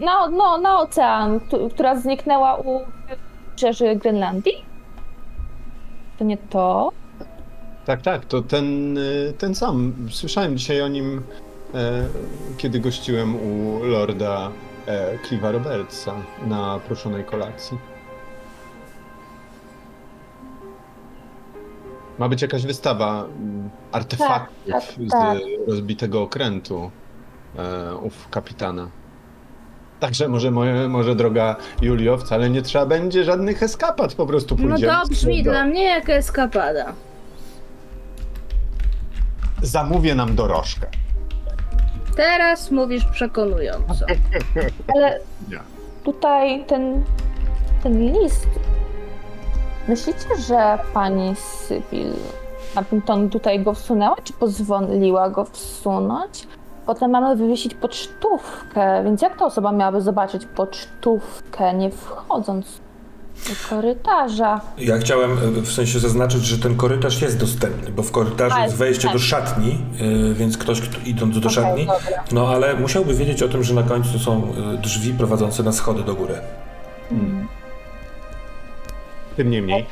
No, no, na ocean, któ- która zniknęła u wybrzeży Grenlandii? To nie to? Tak, tak, to ten, y, ten sam. Słyszałem dzisiaj o nim, e, kiedy gościłem u lorda e, Robertsa na proszonej kolacji. Ma być jakaś wystawa mm, artefaktów Tak, tak, z tak. rozbitego okrętu e, ów kapitana. Także może, moje, może droga Julio, wcale nie trzeba będzie żadnych eskapad, po prostu No pójdziemy to brzmi dla mnie jak eskapada. Zamówię nam dorożkę. Teraz mówisz przekonująco. Ale Nie. tutaj ten, ten list. Myślicie, że pani Sybil Appleton tutaj go wsunęła, czy pozwoliła go wsunąć? Potem mamy wywiesić pocztówkę, więc jak ta osoba miałaby zobaczyć pocztówkę, nie wchodząc do korytarza? Ja chciałem e, w sensie zaznaczyć, że ten korytarz jest dostępny, bo w korytarzu A, jest wejście tak. do szatni, e, więc ktoś kto, idąc do Okej, szatni, dobra. no ale musiałby wiedzieć o tym, że na końcu są e, drzwi prowadzące na schody do góry. Tym niemniej.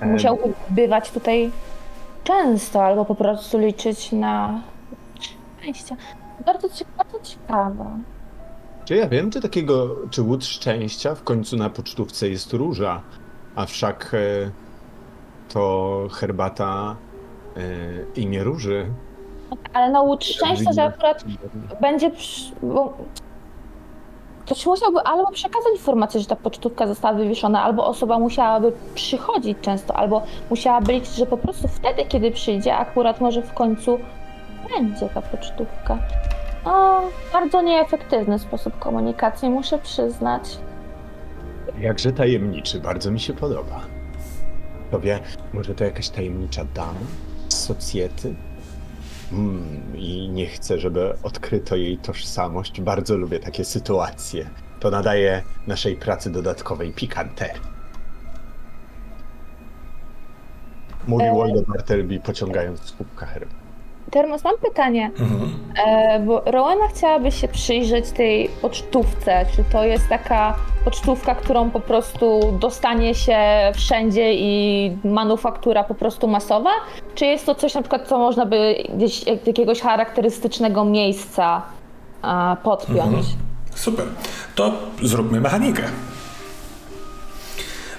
Em. Musiałby bywać tutaj często, albo po prostu liczyć na szczęście. Bardzo, cie- bardzo ciekawe. Czy ja wiem, czy takiego, czy łód szczęścia w końcu na pocztówce jest róża, a wszak e, to herbata e, imię róży. Ale na łódź szczęścia, że akurat będzie. Przy... Bo... Ktoś musiałby albo przekazać informację, że ta pocztówka została wywieszona, albo osoba musiałaby przychodzić często, albo musiałaby liczyć, że po prostu wtedy, kiedy przyjdzie, akurat może w końcu będzie ta pocztówka. No, bardzo nieefektywny sposób komunikacji, muszę przyznać. Jakże tajemniczy, bardzo mi się podoba. Kto wie, może to jakaś tajemnicza dama z socjety? Mm, I nie chcę, żeby odkryto jej tożsamość. Bardzo lubię takie sytuacje. To nadaje naszej pracy dodatkowej pikanterii. Mówił E. Waldo Bartelby, pociągając z kubka herbaty. Termos, mam pytanie, Mhm. e, bo Rowena chciałaby się przyjrzeć tej pocztówce. Czy to jest taka pocztówka, którą po prostu dostanie się wszędzie i manufaktura po prostu masowa? Czy jest to coś na przykład, co można by gdzieś jak- jakiegoś charakterystycznego miejsca a, podpiąć? Mhm. Super. To zróbmy mechanikę.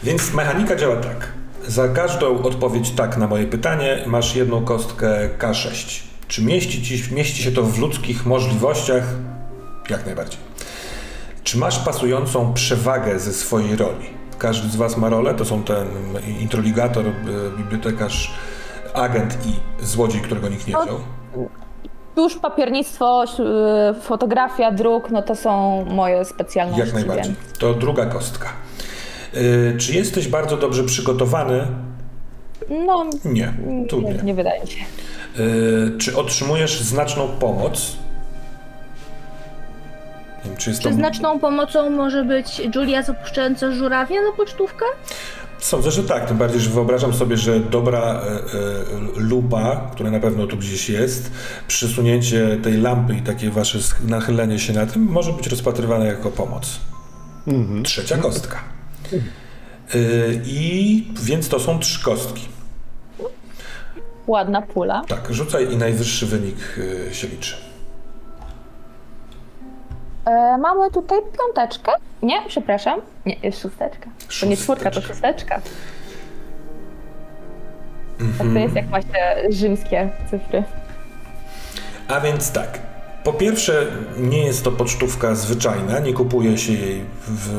Więc mechanika działa tak. Za każdą odpowiedź tak na moje pytanie masz jedną kostkę K6. Czy mieści, ci, mieści się to w ludzkich możliwościach? Jak najbardziej. Czy masz pasującą przewagę ze swojej roli? Każdy z Was ma rolę, to są ten introligator, y, bibliotekarz, agent i złodziej, którego nikt nie wziął. Już papiernictwo, y, fotografia, druk, no to są moje specjalności. Jak najbardziej. Więc... To druga kostka. Y, czy jesteś bardzo dobrze przygotowany? No, Nie, tu nie, nie. wydaje mi się. Y, czy otrzymujesz znaczną pomoc? Nie wiem, czy jest Czy to... znaczną pomocą może być Julia zapuszczająca żurawia na pocztówkę? Sądzę, że tak. Tym bardziej, że wyobrażam sobie, że dobra e, e, lupa, która na pewno tu gdzieś jest, przysunięcie tej lampy i takie wasze nachylenie się na tym może być rozpatrywane jako pomoc. Mhm. Trzecia kostka. Y, I więc to są trzy kostki. Ładna pula. Tak, rzucaj i najwyższy wynik y, się liczy. E, mamy tutaj piąteczkę. Nie, przepraszam. Nie, jest szósteczka. To nie czwórka, to Szósteczka. szósteczka. Tak to jest, jak macie rzymskie cyfry. A więc tak. Po pierwsze, nie jest to pocztówka zwyczajna, nie kupuje się jej w,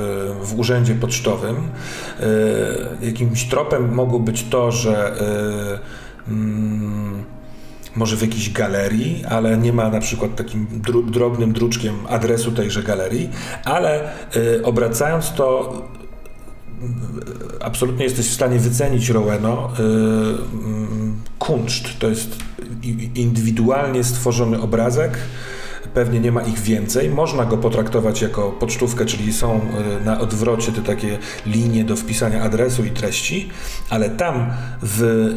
w urzędzie pocztowym. E, jakimś tropem mogło być to, że e, mm, może w jakiejś galerii, ale nie ma na przykład takim dru, drobnym druczkiem adresu tejże galerii, ale e, obracając to absolutnie jesteś w stanie wycenić Roweno. y, mm, Kunszt to jest indywidualnie stworzony obrazek. Pewnie nie ma ich więcej. Można go potraktować jako pocztówkę, czyli są y, na odwrocie te takie linie do wpisania adresu i treści, ale tam w,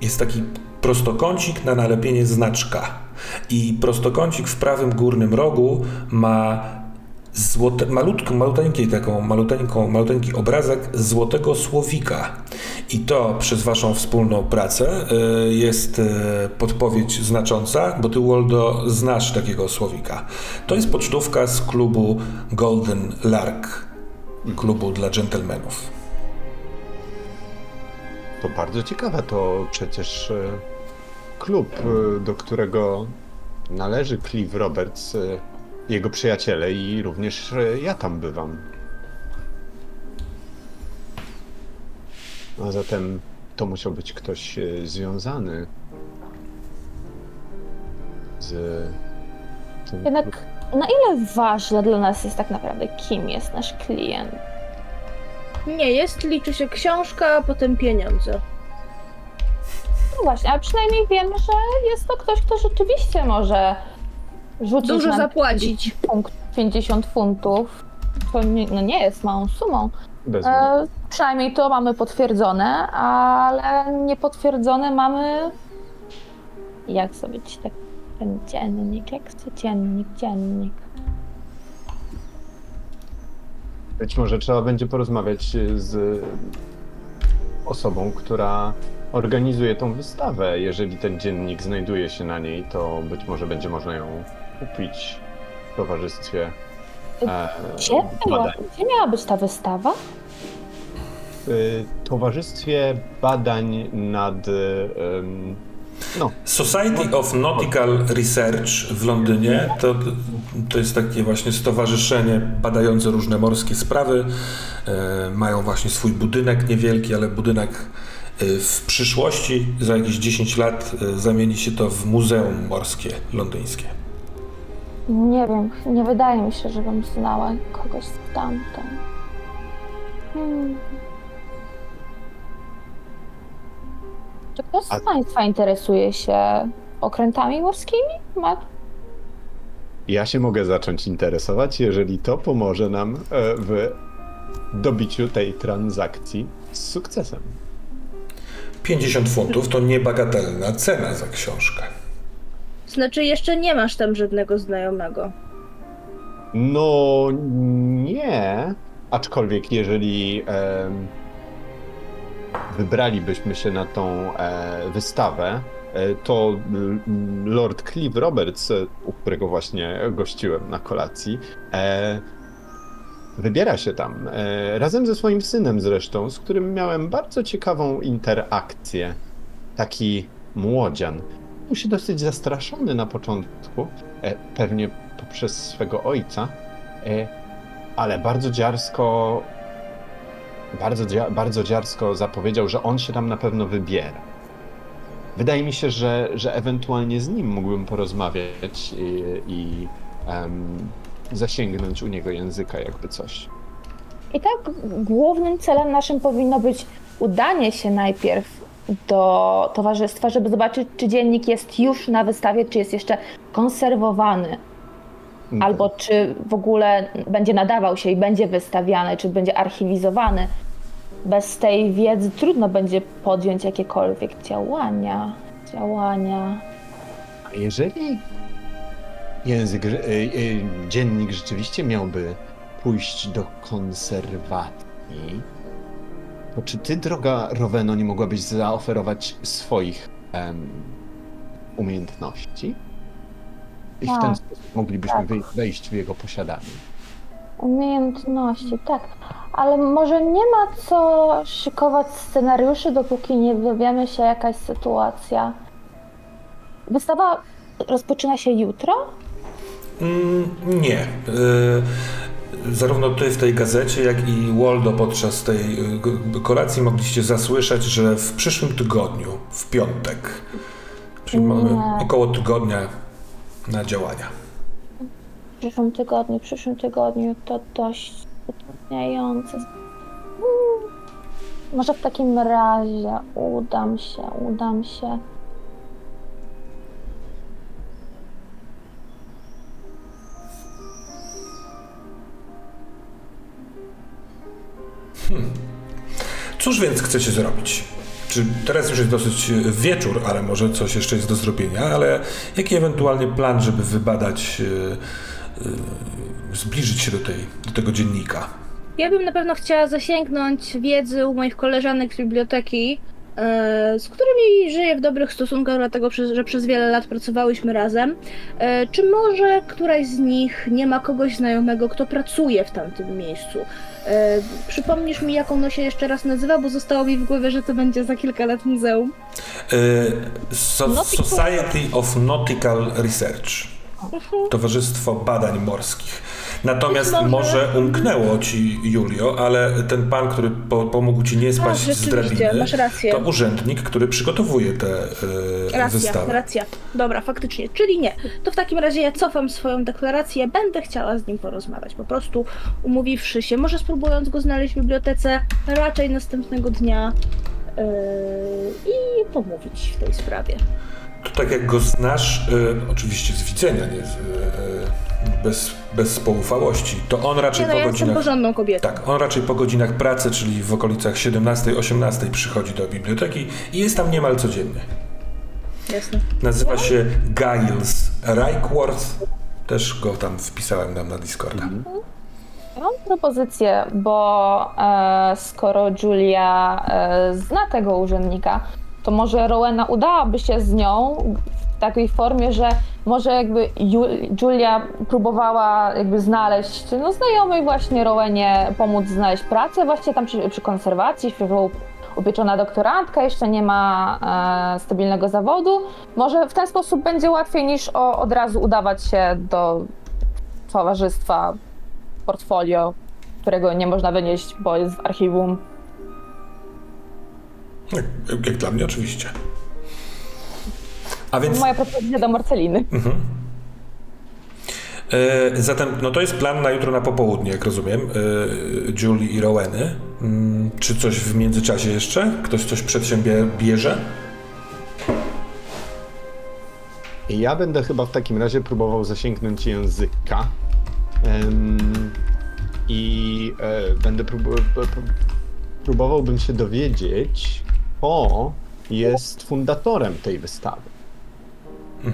jest taki prostokącik na nalepienie znaczka. I prostokącik w prawym górnym rogu ma złote, malutką, maluteńki, taką maluteńką, maluteńki obrazek złotego słowika. I to przez waszą wspólną pracę y, jest y, podpowiedź znacząca, bo ty, Waldo, znasz takiego słowika. To jest pocztówka z klubu Golden Lark, klubu dla dżentelmenów. To bardzo ciekawe, to przecież e, klub, e, do którego należy Cliff Roberts, e, jego przyjaciele i również e, ja tam bywam. A zatem to musiał być ktoś e, związany z tym Jednak na ile ważne dla nas jest tak naprawdę, kim jest nasz klient? Nie, jest, liczy się książka, a potem pieniądze. No właśnie, ale przynajmniej wiemy, że jest to ktoś, kto rzeczywiście może rzucić Dużo nam zapłacić. punkt 50 funtów. To nie, no nie jest małą sumą. bez E, przynajmniej to mamy potwierdzone, ale niepotwierdzone mamy. Jak sobie ci tak ten dziennik, jak to dziennik, dziennik. Być może trzeba będzie porozmawiać e, z osobą, która organizuje tą wystawę. Jeżeli ten dziennik znajduje się na niej, to być może będzie można ją kupić w towarzystwie e, Gdzie, była, gdzie miała być ta wystawa? W towarzystwie badań nad em, no, Society of Nautical Research w Londynie to, to jest takie właśnie stowarzyszenie badające różne morskie sprawy. E, mają właśnie swój budynek niewielki, ale budynek e, w przyszłości, za jakieś 10 lat e, zamieni się to w muzeum morskie londyńskie. Nie wiem, nie wydaje mi się, żebym znała kogoś stamtąd. Hmm. Czy ktoś z A- Państwa interesuje się okrętami morskimi? Ma... Ja się mogę zacząć interesować, jeżeli to pomoże nam e, w dobiciu tej transakcji z sukcesem. 50 funtów to niebagatelna cena za książkę. Znaczy, jeszcze nie masz tam żadnego znajomego. No nie, aczkolwiek jeżeli em, wybralibyśmy się na tą e, wystawę, e, to mm, Lord Clive Roberts, e, u którego właśnie gościłem na kolacji, e, wybiera się tam e, razem ze swoim synem zresztą, z którym miałem bardzo ciekawą interakcję. Taki młodzian. Był się dosyć zastraszony na początku, e, pewnie poprzez swego ojca, e, ale bardzo dziarsko, bardzo, bardzo dziarsko zapowiedział, że on się tam na pewno wybiera. Wydaje mi się, że, że ewentualnie z nim mógłbym porozmawiać i, i em, zasięgnąć u niego języka, jakby coś. I tak głównym celem naszym powinno być udanie się najpierw do towarzystwa, żeby zobaczyć, czy dziennik jest już na wystawie, czy jest jeszcze konserwowany, albo czy w ogóle będzie nadawał się i będzie wystawiany, czy będzie archiwizowany. Bez tej wiedzy trudno będzie podjąć jakiekolwiek działania. Działania. A jeżeli język, y, y, dziennik rzeczywiście miałby pójść do konserwacji, to czy ty, droga Roweno, nie mogłabyś zaoferować swoich em, umiejętności? I w ten Tak, sposób moglibyśmy tak. wej- wejść w jego posiadanie. Umiejętności, tak. Ale może nie ma co szykować scenariuszy, dopóki nie dowiemy się jakaś sytuacja. Wystawa rozpoczyna się jutro? Mm, nie. Y, zarówno ty w tej gazecie, jak i Waldo podczas tej y, kolacji mogliście zasłyszeć, że w przyszłym tygodniu, w piątek, czyli mamy około tygodnia na działania. W przyszłym tygodniu, w przyszłym tygodniu to dość utrudniające. Hmm. Może w takim razie udam się, udam się. Cóż więc chcecie zrobić? Czy teraz już jest dosyć y, wieczór, ale może coś jeszcze jest do zrobienia, ale jaki ewentualnie plan, żeby wybadać, y, y, zbliżyć się do, tej, do tego dziennika? Ja bym na pewno chciała zasięgnąć wiedzy u moich koleżanek z biblioteki, e, z którymi żyję w dobrych stosunkach, dlatego że przez wiele lat pracowałyśmy razem. E, Czy może któraś z nich nie ma kogoś znajomego, kto pracuje w tamtym miejscu? E, Przypomnisz mi, jak ono się jeszcze raz nazywa, bo zostało mi w głowie, że to będzie za kilka lat muzeum. Y, so, Nautical- Society of Nautical Research. Towarzystwo Badań Morskich. Natomiast może... może- umknęło ci, Julio, ale ten pan, który po, pomógł ci nie A, spaść z rzeczywiście, drabiny, to urzędnik, który przygotowuje te y, Racja, wystawy. racja. Dobra, faktycznie. Czyli nie. To w takim razie ja cofam swoją deklarację. Będę chciała z nim porozmawiać. Po prostu umówiwszy się, może spróbując go znaleźć w bibliotece raczej następnego dnia yy, i pomówić w tej sprawie. To tak jak go znasz, y, oczywiście z widzenia, nie z, y, bez, bez poufałości, to on raczej Nie, no po ja jestem godzinach... porządną kobietą. Tak, on raczej po godzinach pracy, czyli w okolicach 17-18 przychodzi do biblioteki i jest tam niemal codziennie. Jasne. Nazywa się Giles Reichworth. Też go tam wpisałem nam na Discorda. Ja Mam propozycję, bo e, skoro Julia e, zna tego urzędnika, to może Rowena udałaby się z nią w takiej formie, że może jakby Ju- Julia próbowała jakby znaleźć no, znajomej właśnie Rowenie pomóc znaleźć pracę właśnie tam przy, przy konserwacji, świeżo upieczona doktorantka, jeszcze nie ma e, stabilnego zawodu. Może w ten sposób będzie łatwiej niż o, od razu udawać się do towarzystwa portfolio, którego nie można wynieść, bo jest w archiwum. Jak, jak dla mnie oczywiście. A więc Moja propozycja do Marceliny. e, zatem, no to jest plan na jutro na popołudnie, jak rozumiem, e, Julie i Roweny. Mm, czy coś w międzyczasie jeszcze? Ktoś coś przed siebie bierze? Ja będę chyba w takim razie próbował zasięgnąć języka. I e, będę próbował. Próbowałbym się dowiedzieć, kto jest fundatorem tej wystawy. E,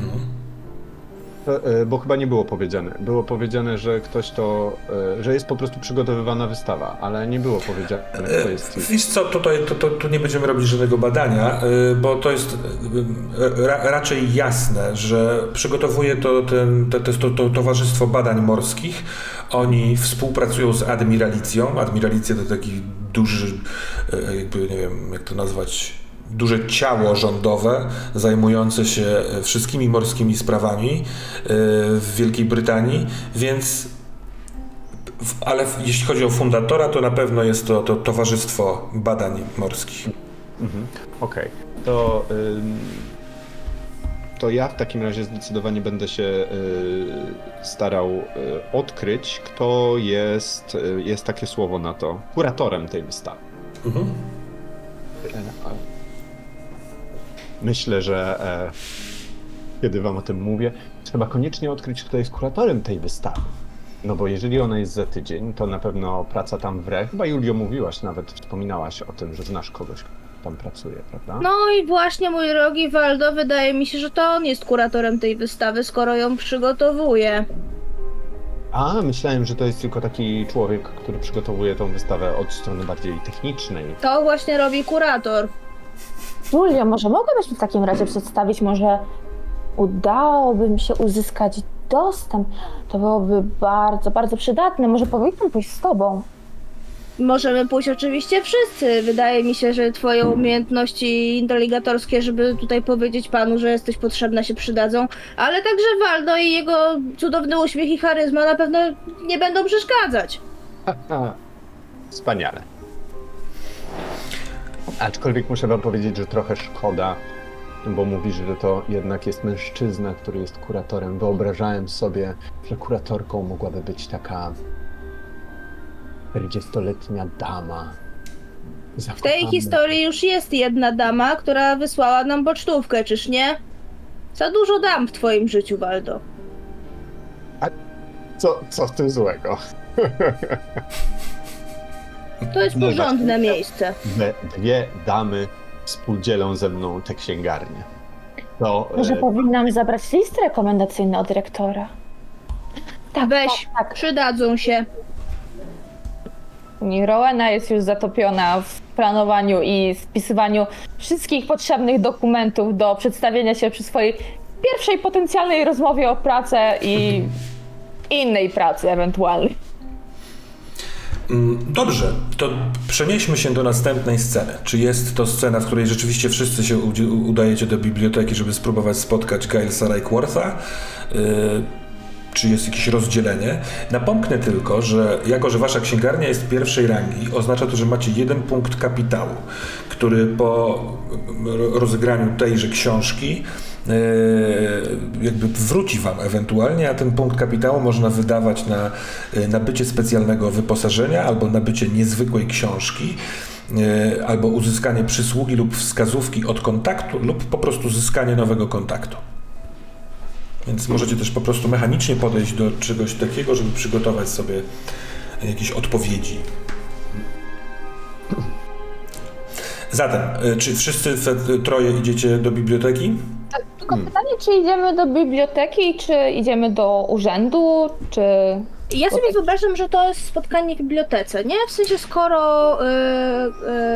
Bo chyba nie było powiedziane. Było powiedziane, że ktoś to. e, że jest po prostu przygotowywana wystawa, ale nie było powiedziane, kto jest. Wiesz co, tutaj to, to, tu nie będziemy robić żadnego badania, bo to jest ra, raczej jasne, że przygotowuje to, ten, te, te, to, to Towarzystwo Badań Morskich. Oni współpracują z Admiralicją. Admiralicja to taki duży, jakby nie wiem jak to nazwać, duże ciało rządowe zajmujące się wszystkimi morskimi sprawami y, w Wielkiej Brytanii, więc ale jeśli chodzi o fundatora, to na pewno jest to, to Towarzystwo Badań Morskich. Mhm. Okej, to. ym, to ja w takim razie zdecydowanie będę się y, starał y, odkryć, kto jest, y, jest takie słowo na to, kuratorem tej wystawy. Mhm. Myślę, że e, kiedy wam o tym mówię, trzeba koniecznie odkryć, kto jest kuratorem tej wystawy. No bo jeżeli ona jest za tydzień, to na pewno praca tam wre. Chyba Julio mówiłaś, nawet wspominałaś o tym, że znasz kogoś, kto tam pracuje, prawda? No i właśnie, mój drogi Waldo, wydaje mi się, że to on jest kuratorem tej wystawy, skoro ją przygotowuje. A, myślałem, że to jest tylko taki człowiek, który przygotowuje tą wystawę od strony bardziej technicznej. To właśnie robi kurator. Julio, może mogłabyś mi w takim razie przedstawić, może udałoby mi się uzyskać dostęp. To byłoby bardzo, bardzo przydatne. Może powinnam pójść z tobą. Możemy pójść oczywiście wszyscy. Wydaje mi się, że twoje umiejętności inteligatorskie, żeby tutaj powiedzieć panu, że jesteś potrzebna, się przydadzą. Ale także Waldo i jego cudowny uśmiech i charyzma na pewno nie będą przeszkadzać. Haha, Wspaniale. Aczkolwiek muszę wam powiedzieć, że trochę szkoda, bo mówisz, że to jednak jest mężczyzna, który jest kuratorem. Wyobrażałem sobie, że kuratorką mogłaby być taka 40-letnia dama. W tej historii już jest jedna dama, która wysłała nam pocztówkę, czyż nie? Za dużo dam w twoim życiu, Waldo. Co, co w tym złego? To jest No porządne miejsce. Dwie, dwie damy współdzielą ze mną tę księgarnię. To, Może e, powinnam zabrać list rekomendacyjny od dyrektora. Tak, Weź, tak, tak. przydadzą się. I Rowena jest już zatopiona w planowaniu i spisywaniu wszystkich potrzebnych dokumentów do przedstawienia się przy swojej pierwszej potencjalnej rozmowie o pracę i innej pracy ewentualnej. Mm, Dobrze, to przenieśmy się do następnej sceny. Czy jest to scena, w której rzeczywiście wszyscy się udajecie do biblioteki, żeby spróbować spotkać Gilesa Rykewortha? Yy, czy jest jakieś rozdzielenie? Napomknę tylko, że jako, że wasza księgarnia jest pierwszej rangi, oznacza to, że macie jeden punkt kapitału, który po mm, rozegraniu tejże książki jakby wróci wam ewentualnie, a ten punkt kapitału można wydawać na yy, nabycie specjalnego wyposażenia albo nabycie niezwykłej książki. yy, Albo uzyskanie przysługi lub wskazówki od kontaktu, lub po prostu zyskanie nowego kontaktu. Więc możecie też po prostu mechanicznie podejść do czegoś takiego, żeby przygotować sobie jakieś odpowiedzi. Zatem, czy wszyscy troje idziecie do biblioteki? Tylko pytanie, czy idziemy do biblioteki, czy idziemy do urzędu, czy... Ja sobie wyobrażam, że to jest spotkanie w bibliotece, nie? W sensie, skoro y,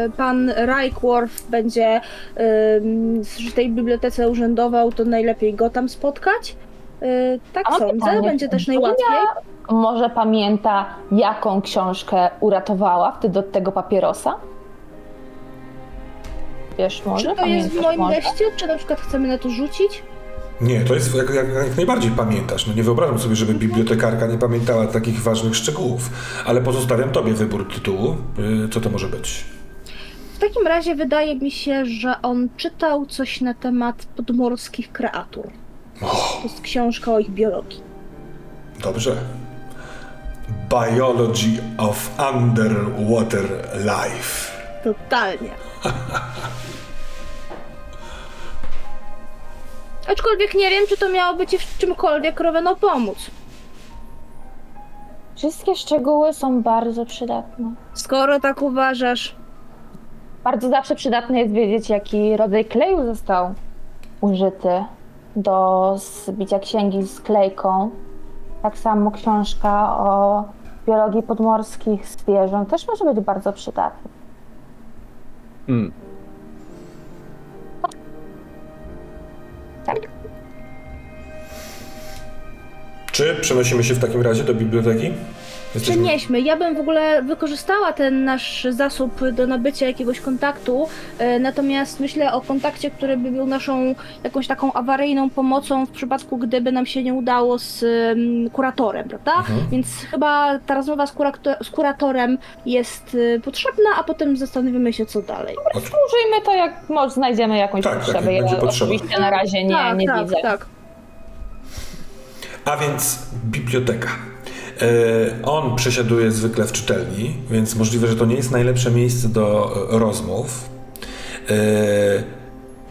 y, pan Rykeworth będzie y, w tej bibliotece urzędował, to najlepiej go tam spotkać. Y, tak A mam sądzę, pytanie, będzie też najłatwiej. Może pamięta, jaką książkę uratowała wtedy od tego papierosa? Wiesz, może? Czy to jest w moim może? teście? Czy na przykład chcemy na to rzucić? Nie, to jest jak, jak, jak najbardziej pamiętasz. No nie wyobrażam sobie, żeby bibliotekarka nie pamiętała takich ważnych szczegółów, ale pozostawiam tobie wybór tytułu. Y, Co to może być? W takim razie wydaje mi się, że on czytał coś na temat podmorskich kreatur. O, To jest książka o ich biologii. dobrze. Biology of Underwater Life. Totalnie. Aczkolwiek nie wiem, czy to miałoby ci w czymkolwiek Roweno pomóc. Wszystkie szczegóły są bardzo przydatne. Skoro tak uważasz. Bardzo zawsze przydatne jest wiedzieć, jaki rodzaj kleju został użyty do zbicia księgi z klejką. Tak samo książka o biologii podmorskich zwierząt też może być bardzo przydatna. Mm. Tak. Czy przenosimy się w takim razie do biblioteki? Jesteśmy- Przenieśmy. Ja bym w ogóle wykorzystała ten nasz zasób do nabycia jakiegoś kontaktu, e, natomiast myślę o kontakcie, który by był naszą jakąś taką awaryjną pomocą w przypadku, gdyby nam się nie udało z kuratorem, prawda? Mhm. Więc chyba ta rozmowa z, z kuratorem jest e, potrzebna, a potem zastanowimy się, co dalej. Użyjmy to, jak może znajdziemy jakąś Tak, tak, potrzebę. jak będzie ja oczywiście na razie nie, tak, nie tak, widzę. tak. A więc biblioteka. E, On przesiaduje zwykle w czytelni, więc możliwe, że to nie jest najlepsze miejsce do e, rozmów. E,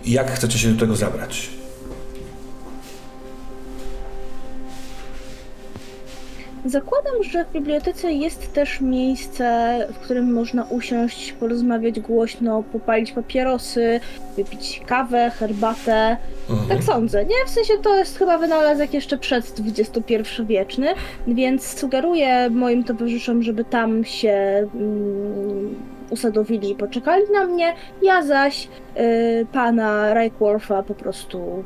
Jak chcecie się do tego zabrać? Zakładam, że w bibliotece jest też miejsce, w którym można usiąść, porozmawiać głośno, popalić papierosy, wypić kawę, herbatę. Mhm. Tak sądzę, nie? W sensie to jest chyba wynalazek jeszcze przed XXI-wieczny, więc sugeruję moim towarzyszom, żeby tam się mm, usadowili i poczekali na mnie. Ja zaś y, pana Raywortha po prostu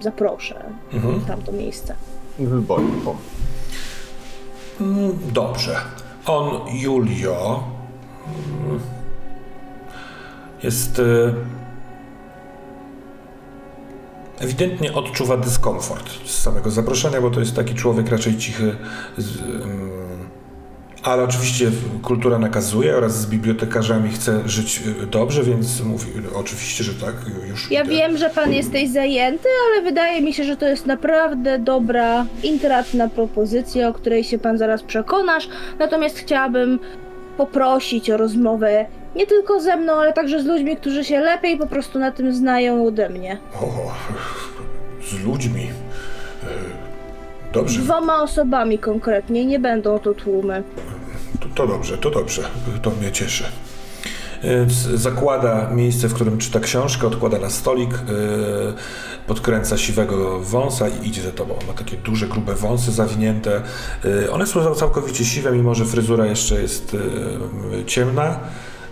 zaproszę Mhm. w tamto miejsce. Wyborku. Mm, Dobrze. On, Julio, mm, jest. e, Ewidentnie odczuwa dyskomfort z samego zaproszenia, bo to jest taki człowiek raczej cichy. Ale oczywiście kultura nakazuje oraz z bibliotekarzami chce żyć e, dobrze, więc mówi oczywiście, że tak, już. Ja idę. wiem, że pan jesteś zajęty, ale wydaje mi się, że to jest naprawdę dobra, intratna propozycja, o której się pan zaraz przekonasz. Natomiast chciałabym poprosić o rozmowę nie tylko ze mną, ale także z ludźmi, którzy się lepiej po prostu na tym znają ode mnie. O, z ludźmi. E, Dobrze, Dwoma osobami konkretnie, nie będą to tłumy. To, to dobrze, to dobrze, to mnie cieszy. Więc zakłada miejsce, w którym czyta książkę, odkłada na stolik, yy, podkręca siwego wąsa i idzie za tobą. Ma takie duże, grube wąsy zawinięte. Yy, one są całkowicie siwe, mimo że fryzura jeszcze jest ciemna.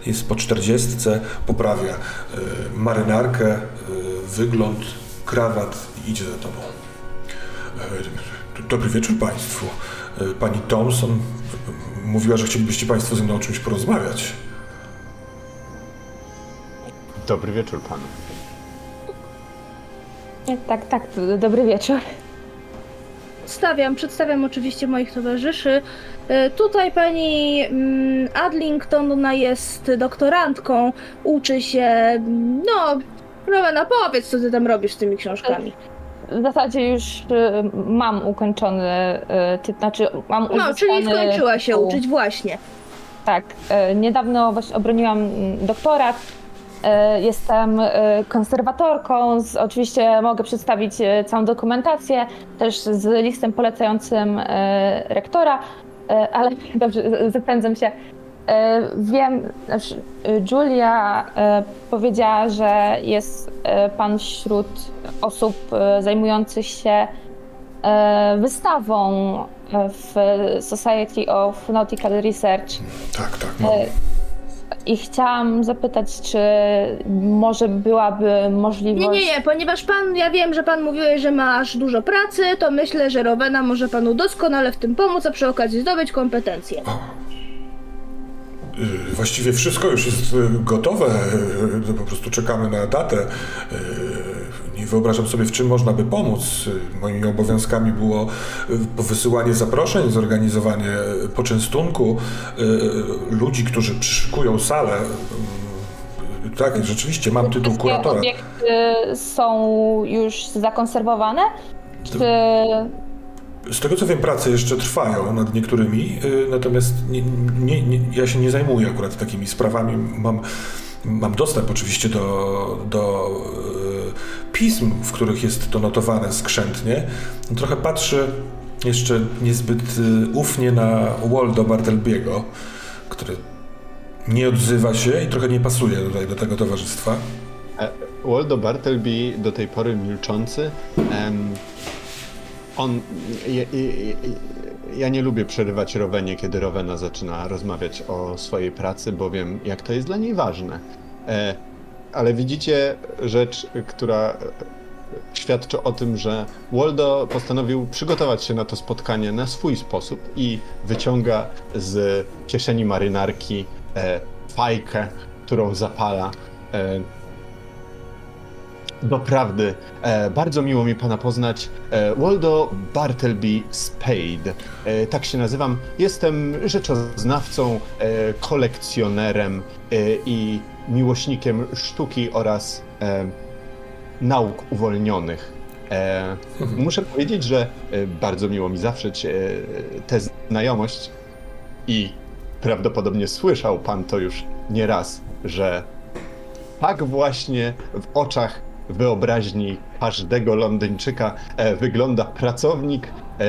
Jest po czterdziestce, poprawia marynarkę, wygląd, krawat i idzie za tobą. Dobry wieczór Państwu. Pani Thompson mówiła, że chcielibyście Państwo ze mną o czymś porozmawiać. Dobry wieczór panu. Tak, tak, dobry wieczór. Przedstawiam, przedstawiam oczywiście moich towarzyszy. E, Tutaj pani mm, Adlington, ona jest doktorantką, uczy się, no, Rowena, powiedz, co ty tam robisz z tymi książkami. W zasadzie już y, mam ukończony, y, ty, znaczy mam No, czyli skończyła się tytuł. uczyć, właśnie. Tak, y, niedawno właśnie obroniłam mm, doktorat. Y, Jestem y, konserwatorką, z, oczywiście mogę przedstawić y, całą dokumentację, też z listem polecającym y, rektora, y, ale dobrze, z- zapędzam się. Y, Wiem, znaczy, y, Julia y, powiedziała, że jest pan wśród osób zajmujących się wystawą w Society of Nautical Research. Tak, tak. Mam. E, I chciałam zapytać, czy może byłaby Nie, możliwość. nie, nie, ponieważ pan, ja wiem, że pan mówiłeś, że masz dużo pracy, to myślę, że Rowena może panu doskonale w tym pomóc, a przy okazji zdobyć kompetencje. Y, Właściwie wszystko już jest y, gotowe. y, Po prostu czekamy na datę. Y, Nie wyobrażam sobie, w czym można by pomóc. Y, Moimi obowiązkami było y, wysyłanie zaproszeń, zorganizowanie y, poczęstunku y, ludzi, którzy przyszykują salę. Y, Tak, rzeczywiście, mam tytuł Wszystkie kuratora. obiekty są już zakonserwowane? Czy Z tego co wiem, prace jeszcze trwają nad niektórymi, y, natomiast nie, nie, nie, ja się nie zajmuję akurat takimi sprawami. Mam, mam dostęp oczywiście do, do y, pism, w których jest to notowane skrzętnie, trochę patrzy jeszcze niezbyt y, ufnie na Waldo Bartelbiego, który nie odzywa się i trochę nie pasuje tutaj do tego towarzystwa. Waldo Bartleby do tej pory milczący. On. Ja, ja, nie lubię przerywać Rowenie, kiedy Rowena zaczyna rozmawiać o swojej pracy, bo wiem, jak to jest dla niej ważne. E, ale widzicie rzecz, która e, świadczy o tym, że Waldo postanowił przygotować się na to spotkanie na swój sposób i wyciąga z kieszeni marynarki e, fajkę, którą zapala. E, Doprawdy, e, bardzo miło mi pana poznać. E, Waldo Bartleby Spade. E, tak się nazywam. Jestem rzeczoznawcą, e, kolekcjonerem e, i miłośnikiem sztuki oraz e, nauk uwolnionych. E, muszę powiedzieć, że e, bardzo miło mi zawrzeć e, tę znajomość i prawdopodobnie słyszał pan to już nieraz, że tak właśnie w oczach wyobraźni każdego Londyńczyka e, wygląda pracownik e,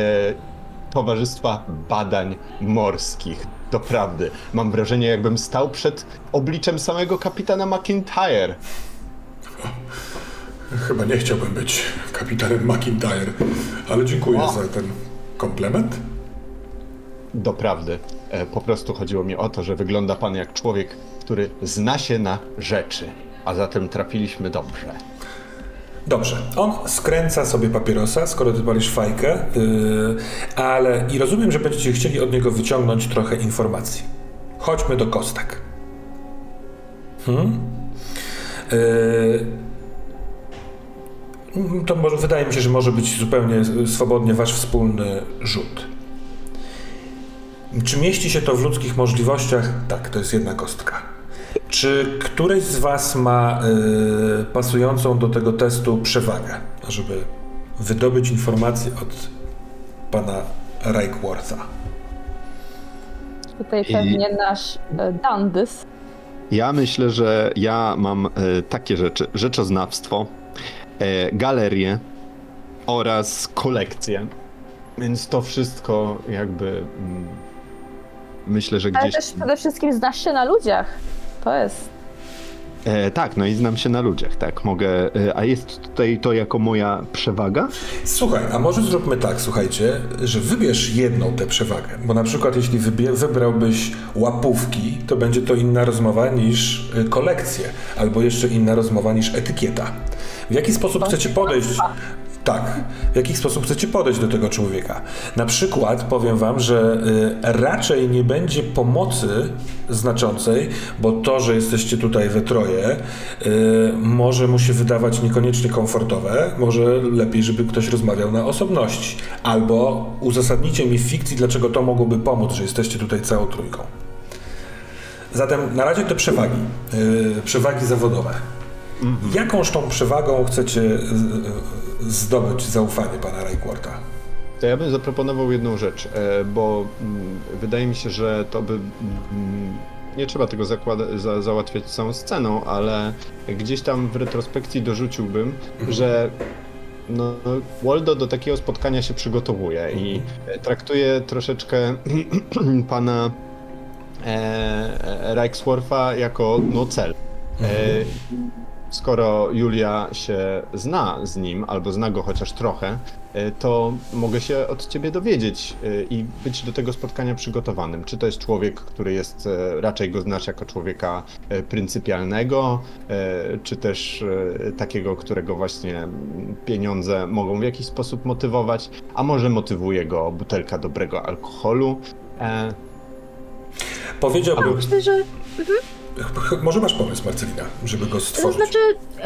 Towarzystwa Badań Morskich. Doprawdy, mam wrażenie, jakbym stał przed obliczem samego kapitana McIntyre. Chyba nie chciałbym być kapitanem McIntyre, ale dziękuję O. za ten komplement. Doprawdy, e, po prostu chodziło mi o to, że wygląda pan jak człowiek, który zna się na rzeczy, a zatem trafiliśmy dobrze. Dobrze, on skręca sobie papierosa, skoro ty palisz fajkę, yy, ale i rozumiem, że będziecie chcieli od niego wyciągnąć trochę informacji. Chodźmy do kostek. Hmm? Yy, to może, wydaje mi się, że może być zupełnie swobodnie wasz wspólny rzut. Czy mieści się to w ludzkich możliwościach? Tak, to jest jedna kostka. Czy któreś z Was ma y, pasującą do tego testu przewagę, żeby wydobyć informacje od pana Reichwortha? Tutaj I- pewnie nasz e, Dandys. Ja myślę, że ja mam e, takie rzeczy: rzeczoznawstwo, e, galerie oraz kolekcje. Więc to wszystko jakby. Mm, myślę, że Ale gdzieś. też przede wszystkim znasz się na ludziach. To jest. E, tak, no i znam się na ludziach, tak. Mogę. E, a jest tutaj to jako moja przewaga? Słuchaj, a może zróbmy tak, słuchajcie, że wybierz jedną tę przewagę, bo na przykład jeśli wybie- wybrałbyś łapówki, to będzie to inna rozmowa niż y, kolekcje, albo jeszcze inna rozmowa niż etykieta. W jaki sposób chcecie podejść? Tak, w jaki sposób chcecie podejść do tego człowieka? Na przykład powiem wam, że y, raczej nie będzie pomocy znaczącej, bo to, że jesteście tutaj we troje, y, może mu się wydawać niekoniecznie komfortowe, może lepiej, żeby ktoś rozmawiał na osobności. Albo uzasadnicie mi w fikcji, dlaczego to mogłoby pomóc, że jesteście tutaj całą trójką. Zatem na razie te przewagi, y, przewagi zawodowe. Jakąż tą przewagą chcecie zdobyć zaufanie pana Reichwarta? To ja bym zaproponował jedną rzecz, e, bo mm, wydaje mi się, że to by. mm, Nie trzeba tego zakłada, za, załatwiać całą sceną, ale gdzieś tam w retrospekcji dorzuciłbym, że no, Waldo do takiego spotkania się przygotowuje i e, traktuje troszeczkę pana e, Reichsworfa jako no, cel. E, skoro Julia się zna z nim, albo zna go chociaż trochę, e, to mogę się od ciebie dowiedzieć e, i być do tego spotkania przygotowanym. Czy to jest człowiek, który jest, e, raczej go znasz jako człowieka pryncypialnego, czy też takiego, którego właśnie pieniądze mogą w jakiś sposób motywować, a może motywuje go butelka dobrego alkoholu. E, Powiedziałbym, Myślę, że może masz pomysł, Marcelina, żeby go To stworzyć? znaczy,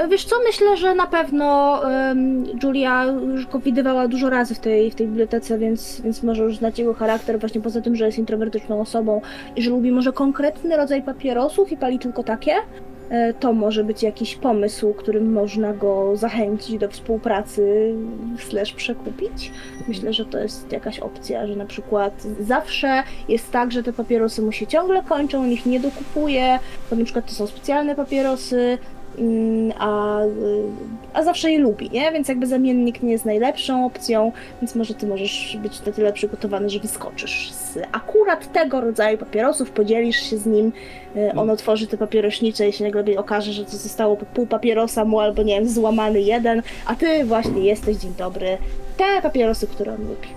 wiesz co, myślę, że na pewno em, Julia już go widywała dużo razy w tej, w tej bibliotece, więc, więc może już znać jego charakter, właśnie poza tym, że jest introwertyczną osobą i że lubi może konkretny rodzaj papierosów i pali tylko takie, e, to może być jakiś pomysł, którym można go zachęcić do współpracy slash przekupić. Myślę, że to jest jakaś opcja, że na przykład zawsze jest tak, że te papierosy mu się ciągle kończą, on ich nie dokupuje, bo na przykład to są specjalne papierosy, a, y, a zawsze je lubi, nie? Więc jakby zamiennik nie jest najlepszą opcją, więc może ty możesz być na tyle przygotowany, że wyskoczysz z akurat tego rodzaju papierosów, podzielisz się z nim, y, on otworzy te papierośnicze i się nagle okaże, że to zostało po pół papierosa mu albo nie wiem, złamany jeden, a ty właśnie jesteś, dzień dobry, te papierosy, które on lubi.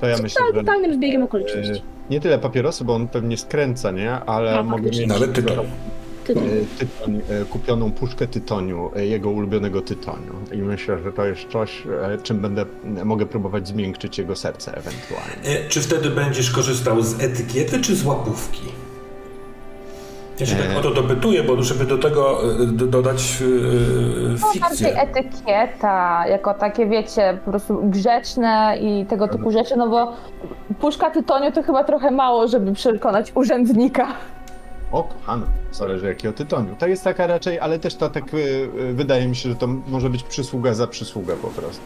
To ja myślę, że totalnym zbiegiem okoliczności. e, nie tyle papierosy, bo on pewnie skręca, nie? Ale A, mogę mieć Nawet tytoń. Ty, e, tytoń, e, kupioną puszkę tytoniu, e, jego ulubionego tytoniu. I myślę, że to jest coś, e, czym będę, mogę próbować zmiękczyć jego serce ewentualnie. E, Czy wtedy będziesz korzystał z etykiety czy z łapówki? Ja się tak E. o to dopytuję, bo żeby do tego e, do, dodać e, No, bardziej fikcję. etykieta, jako takie wiecie, po prostu grzeczne i tego typu rzeczy, no bo puszka tytoniu to chyba trochę mało, żeby przekonać urzędnika. O, kochana, zależy jakiego tytoniu. To jest taka raczej, ale też to tak e, e, wydaje mi się, że to może być przysługa za przysługę po prostu.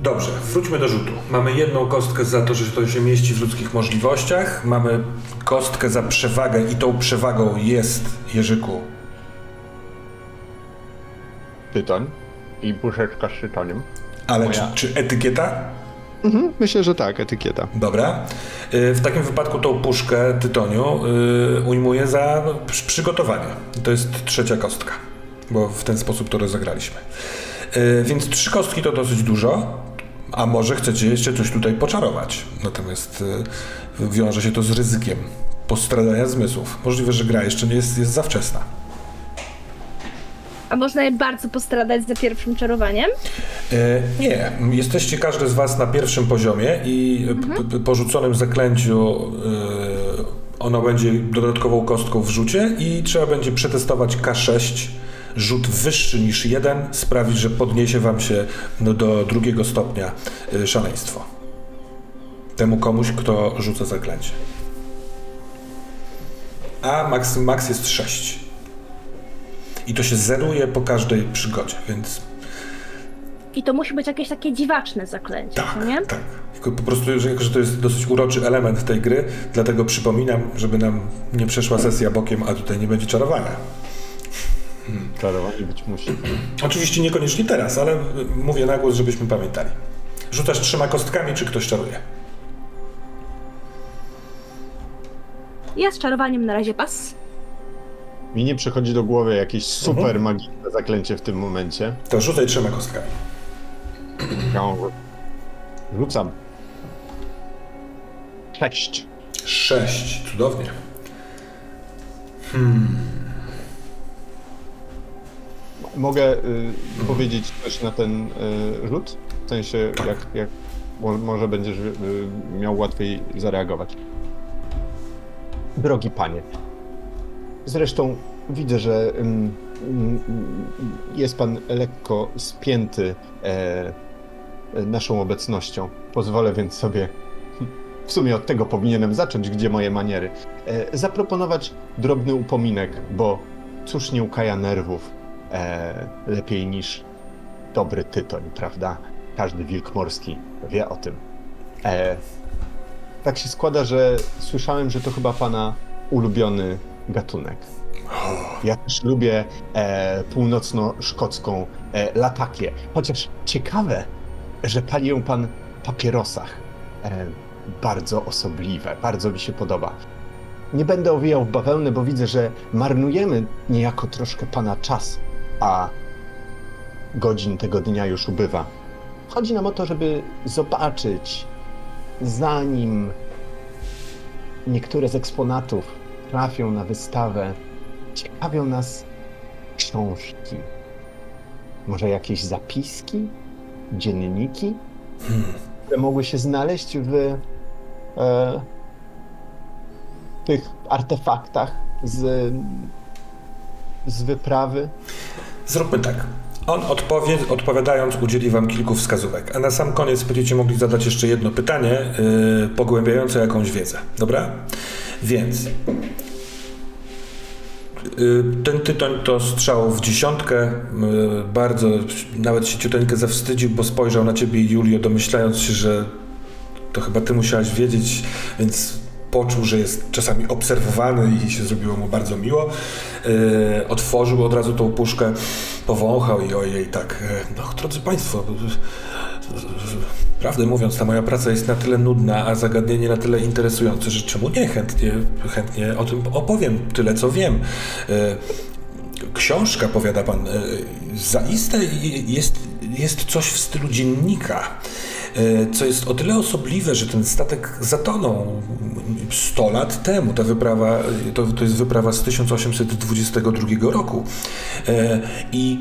Dobrze, wróćmy do rzutu. Mamy jedną kostkę za to, że to się mieści w ludzkich możliwościach. Mamy kostkę za przewagę i tą przewagą jest Jerzyku. Tytoń i puszeczka z tytoniem. Ale Moja. czy, czy etykieta? Mhm, myślę, że tak, etykieta. Dobra. Y, W takim wypadku tą puszkę tytoniu y, ujmuję za przy- przygotowanie. To jest trzecia kostka, bo w ten sposób to rozegraliśmy. Y, Więc trzy kostki to dosyć dużo, a może chcecie jeszcze coś tutaj poczarować. Natomiast wiąże się to z ryzykiem postradania zmysłów. Możliwe, że gra jeszcze nie jest, jest za wczesna. A można je bardzo postradać za pierwszym czarowaniem? E, Nie, jesteście każdy z Was na pierwszym poziomie i p- p- po rzuconym zaklęciu e, ono będzie dodatkową kostką w rzucie i trzeba będzie przetestować K6. Rzut wyższy niż jeden sprawi, że podniesie Wam się no, do drugiego stopnia e, szaleństwo. Temu komuś, kto rzuca zaklęcie. A max, max jest 6. I to się zeruje po każdej przygodzie, więc I to musi być jakieś takie dziwaczne zaklęcie, tak, nie? tak. Tylko po prostu, że, że to jest dosyć uroczy element tej gry, dlatego przypominam, żeby nam nie przeszła sesja bokiem, a tutaj nie będzie czarowania. Czarowanie być musi. Oczywiście niekoniecznie teraz, ale mówię na głos, żebyśmy pamiętali. Rzucasz trzema kostkami, czy ktoś czaruje? Ja z czarowaniem na razie pas. Mi nie przychodzi do głowy jakieś super magiczne zaklęcie w tym momencie. To rzucaj trzema kostkami. Rzucam. Sześć. Sześć. Cudownie. Mogę y, powiedzieć coś na ten y, rzut? W sensie, jak, jak mo- może będziesz y, miał łatwiej zareagować. Drogi panie, zresztą widzę, że jest pan lekko spięty e, naszą obecnością. Pozwolę więc sobie, w sumie od tego powinienem zacząć, gdzie moje maniery, e, zaproponować drobny upominek, bo cóż nie ukaja nerwów e, lepiej niż dobry tytoń, prawda? Każdy wilk morski wie o tym. Tak się składa, że słyszałem, że to chyba pana ulubiony gatunek. Ja też lubię e, północno-szkocką e, latakię. Chociaż ciekawe, że pali ją pan w papierosach. E, bardzo osobliwe, bardzo mi się podoba. Nie będę owijał w bawełnę, bo widzę, że marnujemy niejako troszkę pana czas, a godzin tego dnia już ubywa. Chodzi nam o to, żeby zobaczyć, zanim niektóre z eksponatów trafią na wystawę, ciekawią nas książki. Może jakieś zapiski, dzienniki, które mogły się znaleźć w e, tych artefaktach z, z wyprawy. Zróbmy tak. On odpowie, odpowiadając udzieli wam kilku wskazówek, a na sam koniec będziecie mogli zadać jeszcze jedno pytanie yy, pogłębiające jakąś wiedzę. Dobra? Więc yy, ten tytoń to strzał w dziesiątkę. Yy, bardzo nawet się ciuteńkę zawstydził, bo spojrzał na ciebie Julio, domyślając się, że to chyba ty musiałaś wiedzieć, więc poczuł, że jest czasami obserwowany i się zrobiło mu bardzo miło. E, otworzył od razu tą puszkę, powąchał i ojej, tak, e, no drodzy Państwo, prawdę mówiąc, ta moja praca jest na tyle nudna, a zagadnienie na tyle interesujące, że czemu nie? Chętnie, chętnie o tym opowiem tyle, co wiem. E, książka, powiada pan, e, zaiste jest, jest coś w stylu dziennika, co jest o tyle osobliwe, że ten statek zatonął 100 lat temu. Ta wyprawa, to, to jest wyprawa z 1822 roku. I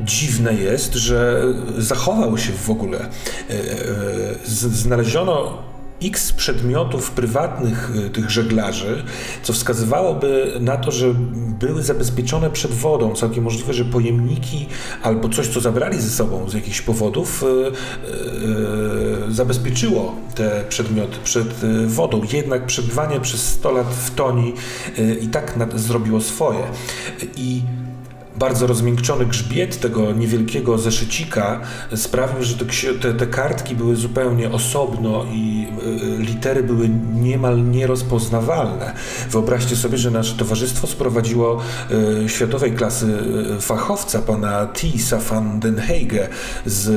dziwne jest, że zachował się w ogóle. Znaleziono x przedmiotów prywatnych y, tych żeglarzy, co wskazywałoby na to, że były zabezpieczone przed wodą. Całkiem możliwe, że pojemniki albo coś, co zabrali ze sobą z jakichś powodów, yy, zabezpieczyło te przedmioty przed wodą. Jednak przebywanie przez 100 lat w toni yy, i tak nad, zrobiło swoje. I bardzo rozmiękczony grzbiet tego niewielkiego zeszycika sprawił, że te, te, kartki były zupełnie osobno i y, litery były niemal nierozpoznawalne. Wyobraźcie sobie, że nasze towarzystwo sprowadziło y, światowej klasy y, fachowca, pana Tisa van den Hege z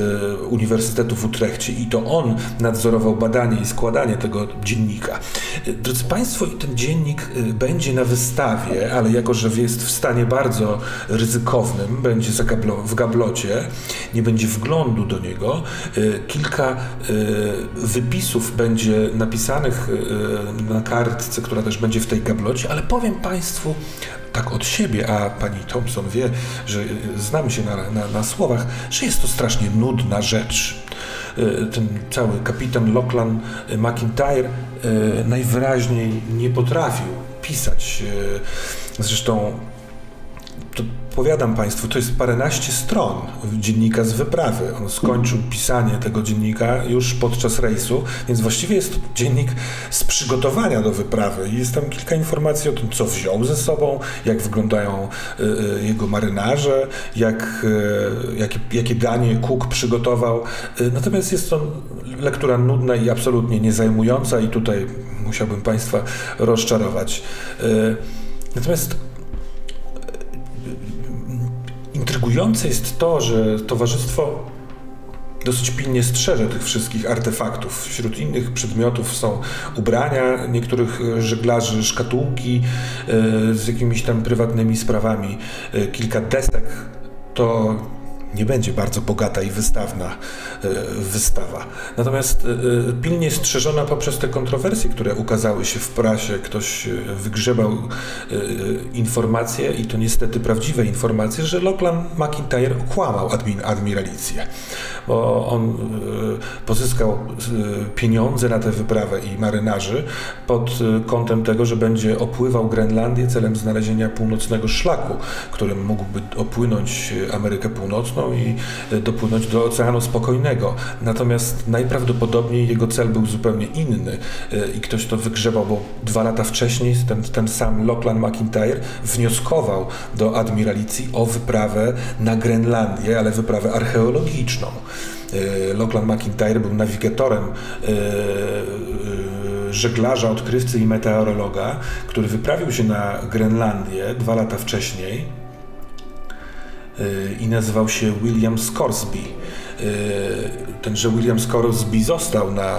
Uniwersytetu w Utrechcie i to on nadzorował badanie i składanie tego dziennika. Drodzy Państwo, ten dziennik będzie na wystawie, ale jako, że jest w stanie bardzo ryzykownym, będzie w gablocie, nie będzie wglądu do niego. Y, kilka y, wypisów będzie napisanych y, na kartce, która też będzie w tej gablocie, ale powiem Państwu tak od siebie, a pani Thompson wie, że znamy się na, na, na słowach, że jest to strasznie nudna rzecz ten cały kapitan Lockland McIntyre najwyraźniej nie potrafił pisać. Zresztą to powiadam Państwu, to jest paręnaście stron dziennika z wyprawy. On skończył pisanie tego dziennika już podczas rejsu, więc właściwie jest to dziennik z przygotowania do wyprawy. Jest tam kilka informacji o tym, co wziął ze sobą, jak wyglądają y, y, jego marynarze, jak, y, jakie, jakie danie Cook przygotował. Natomiast jest to lektura nudna i absolutnie niezajmująca i tutaj musiałbym Państwa rozczarować. Natomiast Intrygujące jest to, że towarzystwo dosyć pilnie strzeże tych wszystkich artefaktów. Wśród innych przedmiotów są ubrania niektórych żeglarzy, szkatułki e, z jakimiś tam prywatnymi sprawami, e, kilka desek. To nie będzie bardzo bogata i wystawna e, wystawa. Natomiast e, e, pilnie strzeżona poprzez te kontrowersje, które ukazały się w prasie. Ktoś wygrzebał informacje, i to niestety prawdziwe informacje, że Lockland McIntyre okłamał admiralicję bo on pozyskał pieniądze na tę wyprawę i marynarzy pod kątem tego, że będzie opływał Grenlandię celem znalezienia północnego szlaku, którym mógłby opłynąć Amerykę Północną i dopłynąć do Oceanu Spokojnego. Natomiast najprawdopodobniej jego cel był zupełnie inny i ktoś to wygrzebał, bo dwa lata wcześniej ten, ten sam Lockland McIntyre wnioskował do admiralicji o wyprawę na Grenlandię, ale wyprawę archeologiczną. E, Lachlan McIntyre był nawigatorem e, e, żeglarza, odkrywcy i meteorologa, który wyprawił się na Grenlandię dwa lata wcześniej i nazywał się William Scoresby. Tenże William Scoresby został na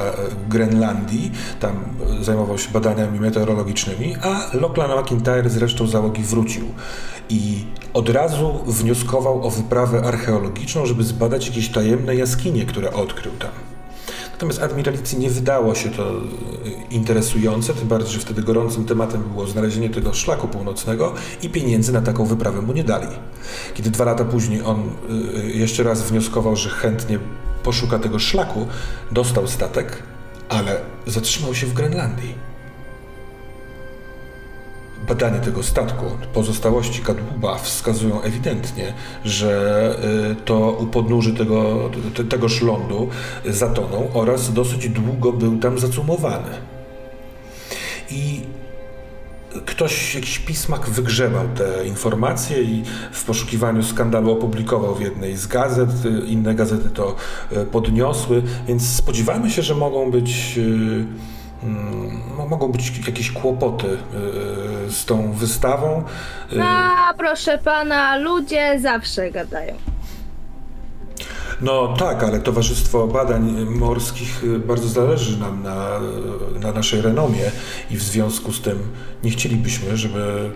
Grenlandii, tam zajmował się badaniami meteorologicznymi, a Lachlan McIntyre z resztą załogi wrócił i od razu wnioskował o wyprawę archeologiczną, żeby zbadać jakieś tajemne jaskinie, które odkrył tam. Natomiast admiralicji nie wydało się to e, interesujące, tym bardziej, że wtedy gorącym tematem było znalezienie tego szlaku północnego i pieniędzy na taką wyprawę mu nie dali. Kiedy dwa lata później on e, jeszcze raz wnioskował, że chętnie poszuka tego szlaku, dostał statek, ale zatrzymał się w Grenlandii badanie tego statku, pozostałości kadłuba wskazują ewidentnie, że y, to u podnóży tego, tegoż lądu zatonął oraz dosyć długo był tam zacumowany. I ktoś, jakiś pismak wygrzebał te informacje i w poszukiwaniu skandalu opublikował w jednej z gazet, inne gazety to y, podniosły, więc spodziewamy się, że mogą być y, mm, mo- mogą być jakieś kłopoty y, z tą wystawą. Y, A proszę pana, ludzie zawsze gadają. No tak, ale Towarzystwo Badań Morskich y, bardzo zależy nam na, na naszej renomie i w związku z tym nie chcielibyśmy, żeby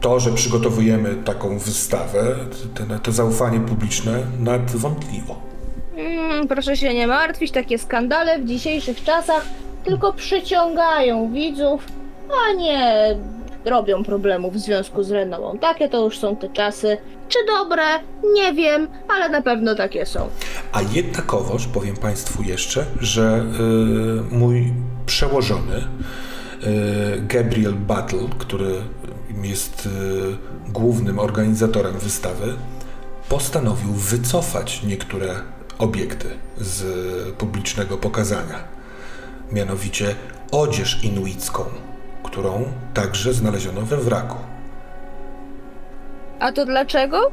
to, że przygotowujemy taką wystawę, te, te zaufanie publiczne nadwątliło. Mm, proszę się nie martwić, takie skandale w dzisiejszych czasach tylko przyciągają widzów, a nie robią problemów w związku z renomą. Takie to już są te czasy. Czy dobre? Nie wiem, ale na pewno takie są. A jednakowoż powiem Państwu jeszcze, że y, mój przełożony y, Gabriel Battle, który jest y, głównym organizatorem wystawy, postanowił wycofać niektóre obiekty z publicznego pokazania. Mianowicie odzież inuicką, którą także znaleziono we wraku. A to dlaczego?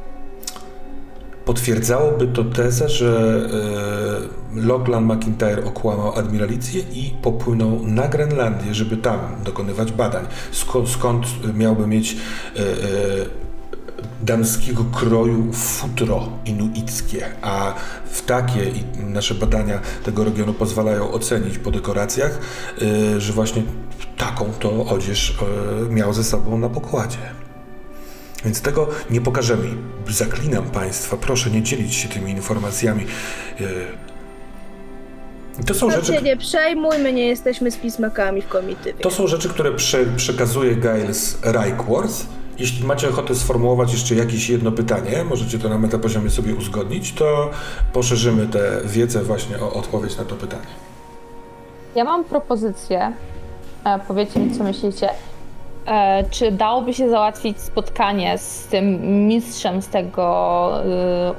Potwierdzałoby to tezę, że e, Lachlan McIntyre okłamał admiralicję i popłynął na Grenlandię, żeby tam dokonywać badań. Skąd, skąd miałby mieć e, damskiego kroju futro inuickie, a w takie nasze badania tego regionu pozwalają ocenić po dekoracjach, e, że właśnie taką to odzież e, miał ze sobą na pokładzie. Więc tego nie pokażemy. Zaklinam Państwa, proszę nie dzielić się tymi informacjami. E, To są Tak rzeczy, się nie przejmuj, my nie jesteśmy spismakami w komitywie. to są rzeczy, które prze, przekazuje Giles Reichworth. Jeśli macie ochotę sformułować jeszcze jakieś jedno pytanie, możecie to na metapoziomie sobie uzgodnić, to poszerzymy tę wiedzę właśnie o odpowiedź na to pytanie. Ja mam propozycję. E, powiedzcie mi, co myślicie. E, czy dałoby się załatwić spotkanie z tym mistrzem z tego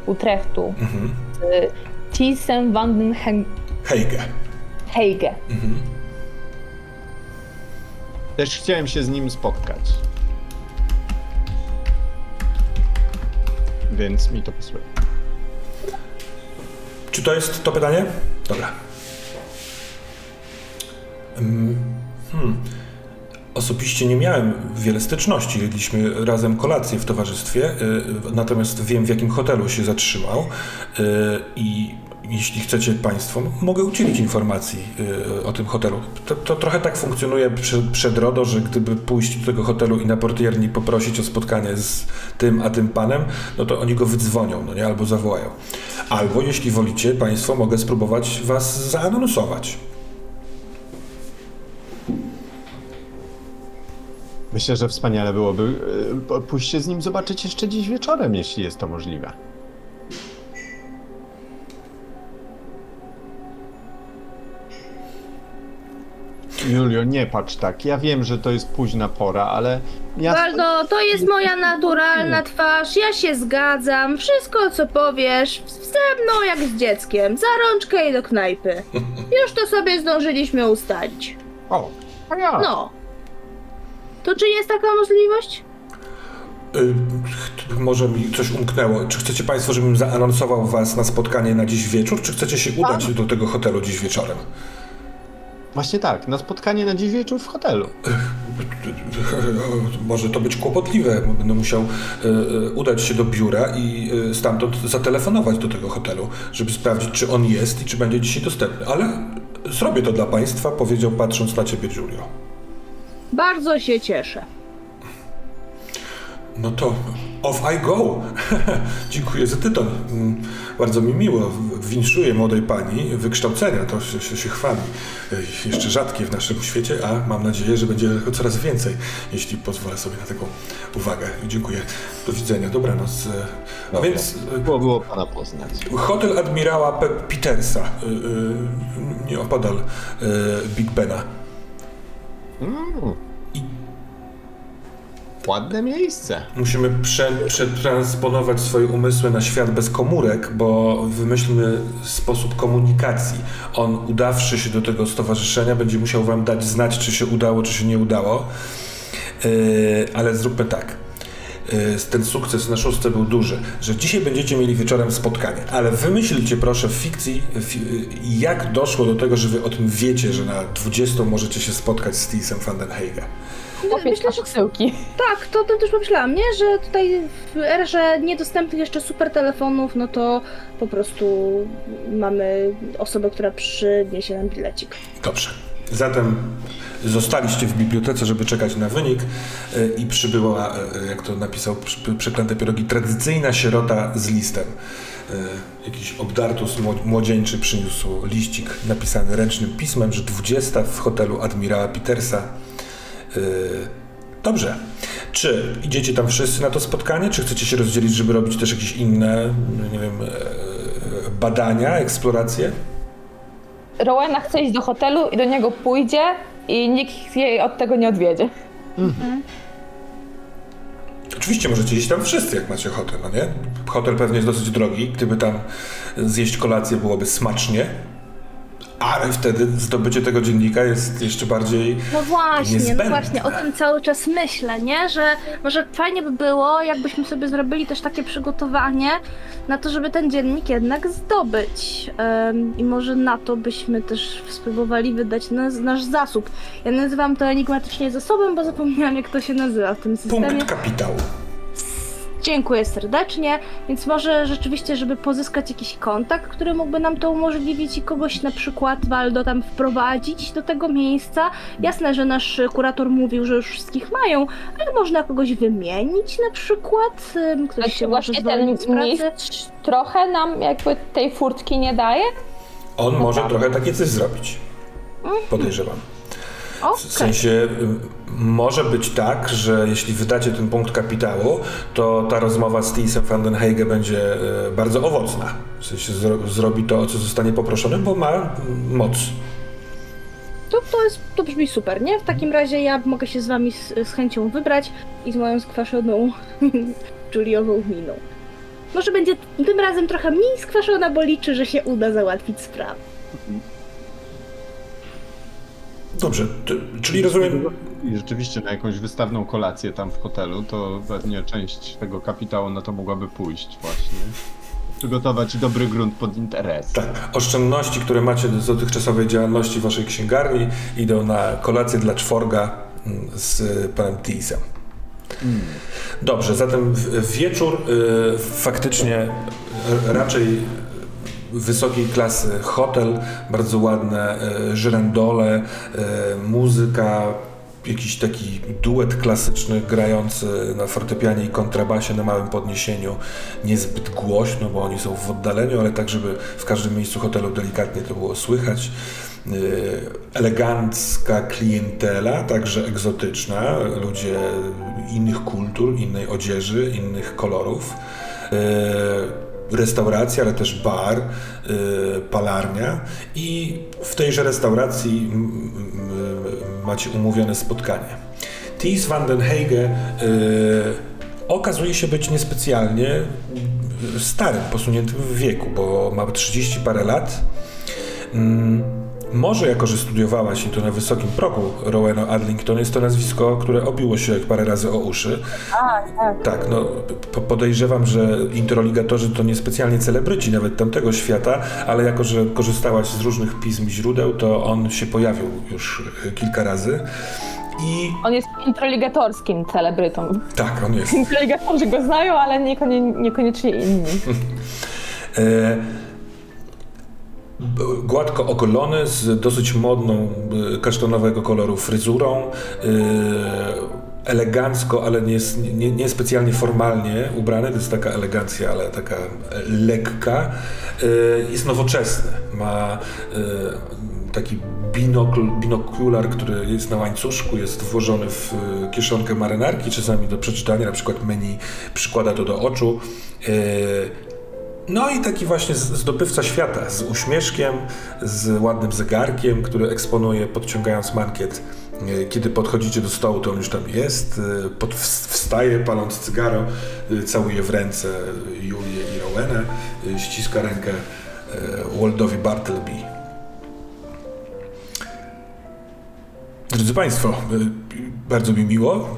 y, Utrechtu, Mhm. z Thiesem van den Heige. Heige? Mhm. Też chciałem się z nim spotkać. Więc mi to pasuje. Czy to jest to pytanie? Dobra. Hmm. Osobiście nie miałem wiele styczności. Jedliśmy razem kolację w towarzystwie, y, natomiast wiem w jakim hotelu się zatrzymał y, i jeśli chcecie Państwo, mogę udzielić informacji y, o tym hotelu. To, to trochę tak funkcjonuje przy, przed RODO, że gdyby pójść do tego hotelu i na portierni poprosić o spotkanie z tym a tym panem, no to oni go wydzwonią, no nie? Albo zawołają. Albo jeśli wolicie Państwo, mogę spróbować Was zaanonsować. Myślę, że wspaniale byłoby y, się z nim zobaczyć jeszcze dziś wieczorem, jeśli jest to możliwe. Julio, nie patrz tak. Ja wiem, że to jest późna pora, ale ja. Waldo, to jest moja naturalna twarz, ja się zgadzam. Wszystko, co powiesz, ze mną jak z dzieckiem. Za rączkę i do knajpy. Już to sobie zdążyliśmy ustalić. O, a ja. No. To czy jest taka możliwość? Y, może mi coś umknęło. Czy chcecie Państwo, żebym zaanonsował Was na spotkanie na dziś wieczór, czy chcecie się udać do tego hotelu dziś wieczorem? Właśnie tak, na spotkanie na dziś wieczór w hotelu. Może to być kłopotliwe. Będę musiał y, y, udać się do biura i y, stamtąd zatelefonować do tego hotelu, żeby sprawdzić, czy on jest i czy będzie dzisiaj dostępny. Ale zrobię to dla Państwa, powiedział patrząc na Ciebie, Giulio. Bardzo się cieszę. No to off I go. Dziękuję za tytuł. Mm, Bardzo mi miło. Winszuję młodej pani wykształcenia. To się, się, się chwali. Jeszcze rzadkie w naszym świecie, a mam nadzieję, że będzie coraz więcej, jeśli pozwolę sobie na taką uwagę. Dziękuję. Do widzenia. Dobranoc. E, A Dobra. więc e, Było, było pana poznać. hotel admirała Pe- Petersa. y, Nie opodal y, Big Bena. Mm. Ładne miejsce. Musimy prze, przetransponować swoje umysły na świat bez komórek, bo wymyślmy sposób komunikacji. On, udawszy się do tego stowarzyszenia, będzie musiał wam dać znać, czy się udało, czy się nie udało. Yy, ale zróbmy tak. y, ten sukces na szóstce był duży, że dzisiaj będziecie mieli wieczorem spotkanie, ale wymyślcie proszę w fikcji, fi, y, jak doszło do tego, że wy o tym wiecie, że na 20 możecie się spotkać z Tisem van den Heyge. Myślę, że przesyłki. Tak, to, to też pomyślałam, nie? Że tutaj w erze niedostępnych jeszcze super telefonów, no to po prostu mamy osobę, która przyniesie nam bilecik. Dobrze. Zatem zostaliście w bibliotece, żeby czekać na wynik y, i przybyła, y, jak to napisał przy- Przeklęte Pierogi, tradycyjna sierota z listem. Jakiś obdartus mło- młodzieńczy przyniósł liścik napisany ręcznym pismem, że 20 w hotelu admirała Petersa. Y, Dobrze. Czy idziecie tam wszyscy na to spotkanie, czy chcecie się rozdzielić, żeby robić też jakieś inne, nie wiem, e, badania, eksploracje? Rowena chce iść do hotelu i do niego pójdzie i nikt jej od tego nie odwiedzie. Oczywiście możecie iść tam wszyscy, jak macie ochotę, no nie? Hotel pewnie jest dosyć drogi, gdyby tam zjeść kolację byłoby smacznie, ale wtedy zdobycie tego dziennika jest jeszcze bardziej No właśnie, niezbędne. no właśnie, o tym cały czas myślę, nie? Że może fajnie by było, jakbyśmy sobie zrobili też takie przygotowanie na to, żeby ten dziennik jednak zdobyć. Em, I może na to byśmy też spróbowali wydać nas, nasz zasób. Ja nazywam to enigmatycznie zasobem, bo zapomniałam jak to się nazywa w tym systemie. punkt kapitału. Dziękuję serdecznie, więc może rzeczywiście, żeby pozyskać jakiś kontakt, który mógłby nam to umożliwić i kogoś na przykład Waldo tam wprowadzić do tego miejsca. Jasne, że nasz kurator mówił, że już wszystkich mają, ale można kogoś wymienić na przykład, ktoś Znaczy się może zwolnić z pracy. trochę nam jakby tej furtki nie daje. On może trochę takie coś zrobić. Podejrzewam. Okej. W sensie y, może być tak, że jeśli wydacie ten punkt kapitału, to ta rozmowa z Tisem van den Heyge będzie y, bardzo owocna. W sensie zro, zrobi to, o co zostanie poproszony, bo ma mm, moc. To, to, jest, to brzmi super, nie? W takim razie ja mogę się z wami z, z chęcią wybrać i z moją skwaszoną Juliową miną. Może będzie tym razem trochę mniej skwaszona, bo liczy, że się uda załatwić sprawę. Dobrze, ty, czyli rozumiem, I rzeczywiście na jakąś wystawną kolację tam w hotelu, to pewnie część tego kapitału na to mogłaby pójść właśnie. Przygotować dobry grunt pod interes. tak, oszczędności, które macie z dotychczasowej działalności waszej księgarni idą na kolację dla czworga mm, z panem Tisem. Dobrze, zatem wieczór y, faktycznie y, raczej wysokiej klasy hotel, bardzo ładne y, żyrandole, y, muzyka, jakiś taki duet klasyczny grający na fortepianie i kontrabasie na małym podniesieniu, niezbyt głośno, bo oni są w oddaleniu, ale tak, żeby w każdym miejscu hotelu delikatnie to było słychać. Y, Elegancka klientela, także egzotyczna, ludzie innych kultur, innej odzieży, innych kolorów. Y, Restauracja, ale też bar, y, palarnia i w tejże restauracji macie umówione spotkanie. Ties van den Heyge y, okazuje się być niespecjalnie starym, posuniętym w wieku, bo ma 30 parę lat. Może jako, że studiowałaś i to na wysokim progu Rowena Adlington, jest to nazwisko, które obiło się jak parę razy o uszy. Tak, tak. Tak, no po- podejrzewam, że interrogatorzy to niespecjalnie celebryci nawet tamtego świata, ale jako, że korzystałaś z różnych pism źródeł, to on się pojawił już y, kilka razy. I On jest introligatorskim celebrytą. tak, on jest. Introligatorzy go znają, ale niekonie, niekoniecznie inni. E, gładko ogolony, z dosyć modną e, kasztanowego koloru fryzurą, e, elegancko, ale nie, nie, nie specjalnie formalnie ubrany, to jest taka elegancja, ale taka lekka. E, Jest nowoczesny, ma taki binokl, binokular, który jest na łańcuszku, jest włożony w kieszonkę marynarki, czasami do przeczytania, na przykład menu przykłada to do oczu. No i taki właśnie zdobywca świata, z uśmieszkiem, z ładnym zegarkiem, który eksponuje podciągając mankiet. E, Kiedy podchodzicie do stołu, to on już tam jest, e, pod, wstaje paląc cygaro, e, całuje w ręce Julię i Rowenę, ściska rękę Waldowi Bartleby. Drodzy Państwo, y, bardzo mi miło.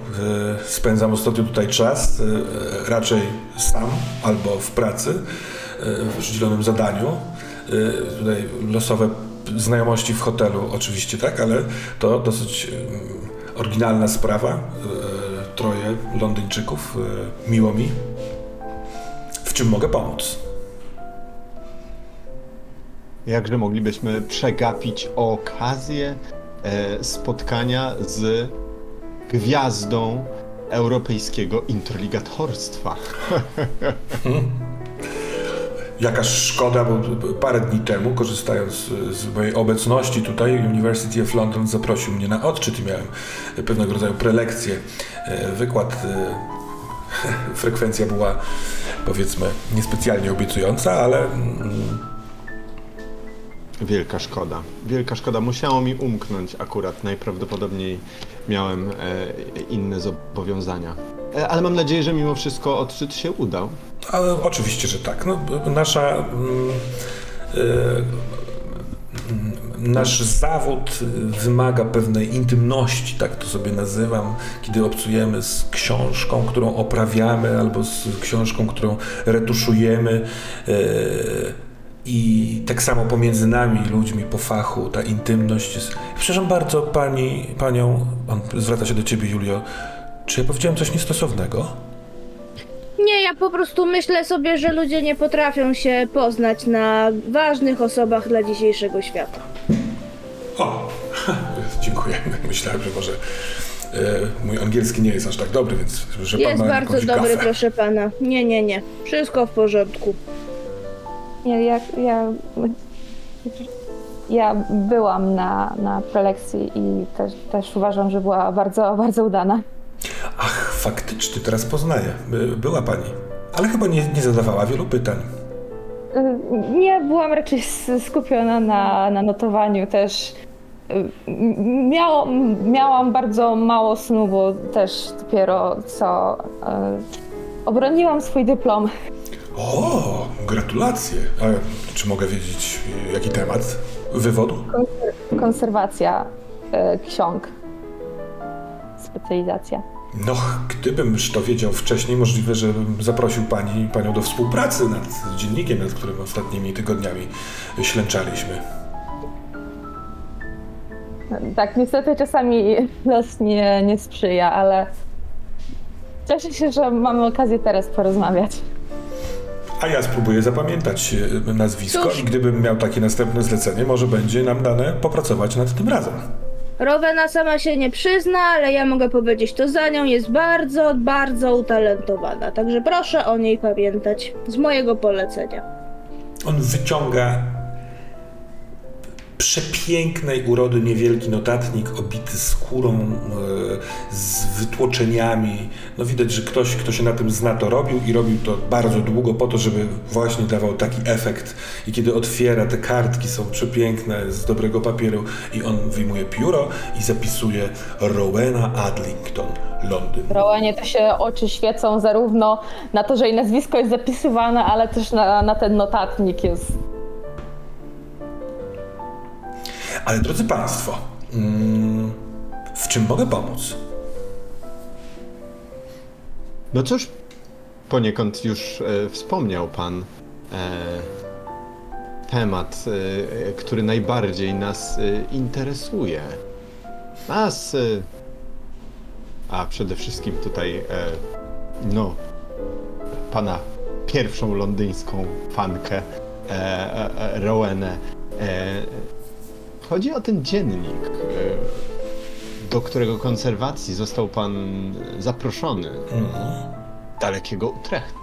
y, Spędzam ostatnio tutaj czas, y, raczej sam albo w pracy, w rozdzielonym zadaniu. Tutaj losowe znajomości w hotelu, oczywiście, tak, ale to dosyć oryginalna sprawa. Troje Londyńczyków, miło mi. W czym mogę pomóc? Jakże moglibyśmy przegapić okazję spotkania z gwiazdą europejskiego introligatorstwa. Jakaż szkoda, bo parę dni temu, korzystając z mojej obecności tutaj, University of London zaprosił mnie na odczyt i miałem pewnego rodzaju prelekcję, e, wykład. e, Frekwencja była, powiedzmy, niespecjalnie obiecująca, ale mm, Wielka szkoda. Wielka szkoda. Musiało mi umknąć akurat. Najprawdopodobniej miałem e, inne zobowiązania. E, ale mam nadzieję, że mimo wszystko odczyt się udał. Oczywiście, że tak. No, nasza, mm, y, mm, nasz zawód wymaga pewnej intymności, tak to sobie nazywam, kiedy obcujemy z książką, którą oprawiamy, albo z książką, którą retuszujemy. y, I tak samo pomiędzy nami, ludźmi po fachu, ta intymność jest. Przepraszam bardzo pani, panią, on zwraca się do ciebie, Julio. Czy ja powiedziałem coś niestosownego? Nie, ja po prostu myślę sobie, że ludzie nie potrafią się poznać na ważnych osobach dla dzisiejszego świata. O, dziękuję. Myślałem, że może e, mój angielski nie jest aż tak dobry, więc że pan Jest ma bardzo jakąś dobry, gafę. proszę pana. Nie, nie, nie. Wszystko w porządku. Nie, ja, ja, ja byłam na, na prelekcji i też, też uważam, że była bardzo, bardzo udana. Ach, faktycznie, teraz poznaję. By- Była pani. Ale chyba nie, nie zadawała wielu pytań. Y, Nie, byłam raczej skupiona na, na notowaniu też. y, Miało, miałam bardzo mało snu, bo też dopiero co y, obroniłam swój dyplom. O, gratulacje. A czy mogę wiedzieć, e, jaki temat wywodu? Konserwacja y, ksiąg. Specjalizacja. No, gdybym już to wiedział wcześniej, możliwe, że bym zaprosił pani, panią do współpracy nad dziennikiem, nad którym ostatnimi tygodniami ślęczaliśmy. Tak, niestety czasami los nie, nie sprzyja, ale cieszę się, że mamy okazję teraz porozmawiać. A ja spróbuję zapamiętać e, nazwisko Cóż. i gdybym miał takie następne zlecenie, może będzie nam dane popracować nad tym razem. Rowena sama się nie przyzna, ale ja mogę powiedzieć to za nią. Jest bardzo, bardzo utalentowana. Także proszę o niej pamiętać. Z mojego polecenia. On wyciąga przepięknej urody niewielki notatnik obity skórą e, z wytłoczeniami. No widać, że ktoś, kto się na tym zna, to robił i robił to bardzo długo po to, żeby właśnie dawał taki efekt. I kiedy otwiera, te kartki są przepiękne, z dobrego papieru i on wyjmuje pióro i zapisuje Rowena Adlington, Londyn. Rołanie to się oczy świecą zarówno na to, że jej nazwisko jest zapisywane, ale też na, na ten notatnik jest. Ale drodzy Państwo, mm, w czym mogę pomóc? No cóż, poniekąd już e, wspomniał pan e, temat, e, który najbardziej nas e, interesuje. Nas, e, a przede wszystkim tutaj, e, no, pana pierwszą londyńską fankę, e, e, e, Rowenę. Chodzi o ten dziennik, e, do którego konserwacji został pan zaproszony dalekiego Utrecht.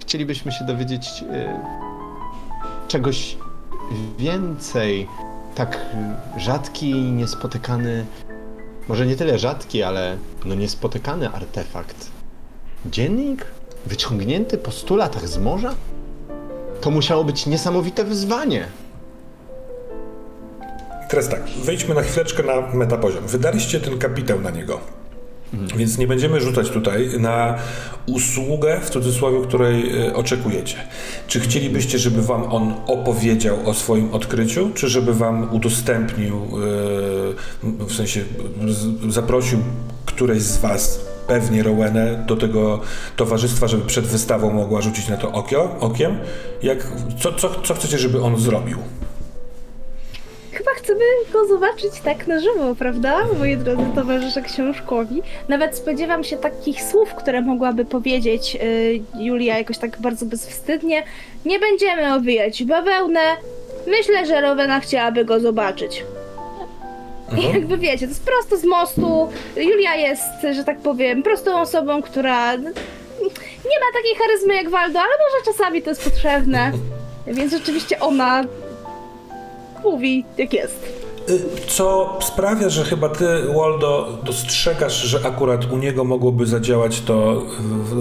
Chcielibyśmy się dowiedzieć e, czegoś więcej. Tak rzadki, niespotykany, może nie tyle rzadki, ale no niespotykany artefakt. Dziennik wyciągnięty po stu latach z morza? To musiało być niesamowite wyzwanie. Teraz tak, wejdźmy na chwileczkę na metapoziom. Wydaliście ten kapitał na niego. Więc nie będziemy rzucać tutaj na usługę, w cudzysłowie, której y, oczekujecie. Czy chcielibyście, żeby wam on opowiedział o swoim odkryciu, czy żeby wam udostępnił, y, w sensie zaprosił któreś z was, pewnie Rowenę, do tego towarzystwa, żeby przed wystawą mogła rzucić na to okio, okiem? Jak, co, co, co chcecie, żeby on zrobił? Chcemy go zobaczyć tak na żywo, prawda? Moi drodzy towarzysze książkowi. Nawet spodziewam się takich słów, które mogłaby powiedzieć y, Julia jakoś tak bardzo bezwstydnie. Nie będziemy owijać bawełnę. Myślę, że Rowena chciałaby go zobaczyć. I jakby wiecie, to jest prosto z mostu. Julia jest, że tak powiem, prostą osobą, która no, nie ma takiej charyzmy jak Waldo, ale może czasami to jest potrzebne. Więc rzeczywiście ona mówi jak jest. Y, Co sprawia, że chyba ty, Waldo, dostrzegasz, że akurat u niego mogłoby zadziałać to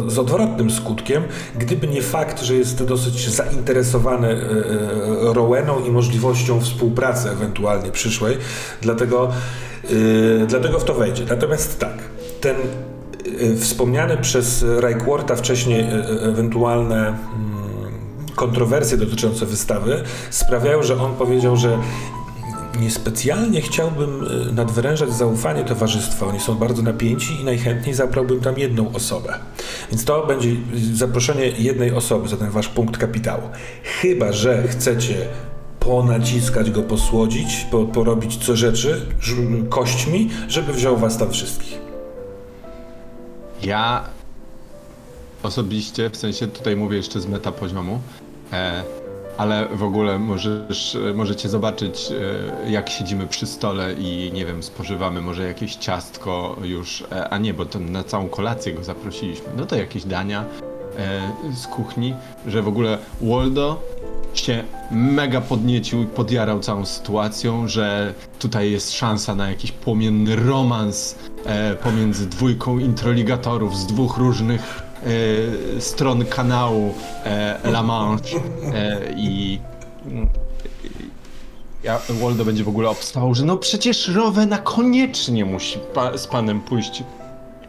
z odwrotnym skutkiem, gdyby nie fakt, że jest dosyć zainteresowany y, y, Roweną i możliwością współpracy ewentualnie przyszłej, dlatego, dlatego w to wejdzie. Natomiast tak, ten wspomniany przez Reichwarta wcześniej ewentualne mm, kontrowersje dotyczące wystawy sprawiają, że on powiedział, że niespecjalnie chciałbym y, nadwyrężać zaufanie towarzystwa. Oni są bardzo napięci i najchętniej zabrałbym tam jedną osobę. Więc to będzie zaproszenie jednej osoby za ten wasz punkt kapitału. Chyba, że chcecie ponaciskać go, posłodzić, po, porobić co rzeczy kośćmi, żeby wziął was tam wszystkich. Ja osobiście, w sensie tutaj mówię jeszcze z meta poziomu, e, ale w ogóle możesz, e, możecie zobaczyć, e, jak siedzimy przy stole i nie wiem, spożywamy może jakieś ciastko już, e, a nie, bo na całą kolację go zaprosiliśmy. No to jakieś dania e, z kuchni, że w ogóle Waldo się mega podniecił i podjarał całą sytuacją, że tutaj jest szansa na jakiś płomienny romans e, pomiędzy dwójką introligatorów z dwóch różnych e, stron kanału e, La Manche e, i ja, Waldo będzie w ogóle obstawał, że no przecież Rowena koniecznie musi pa, z panem pójść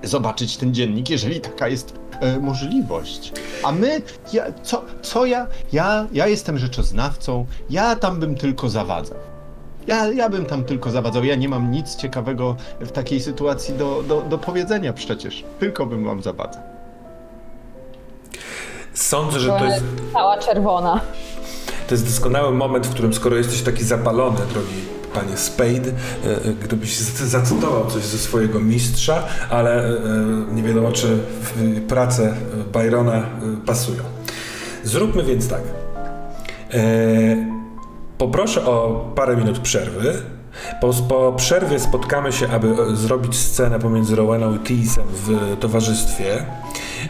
zobaczyć ten dziennik, jeżeli taka jest e, możliwość. A my, ja, co, co ja, ja, ja jestem rzeczoznawcą, ja tam bym tylko zawadzał. Ja, ja bym tam tylko zawadzał, ja nie mam nic ciekawego w takiej sytuacji do, do, do powiedzenia przecież, tylko bym wam zawadzał. Sądzę, że to jest Cała czerwona. To jest doskonały moment, w którym skoro jesteś taki zapalony, drogi panie Spade, e, e, gdybyś zacytował coś ze swojego mistrza, ale e, nie wiadomo, czy prace Byrona pasują. Zróbmy więc tak. Poproszę o parę minut przerwy. Po, po przerwie spotkamy się, aby zrobić scenę pomiędzy Roweną i Teasem w towarzystwie.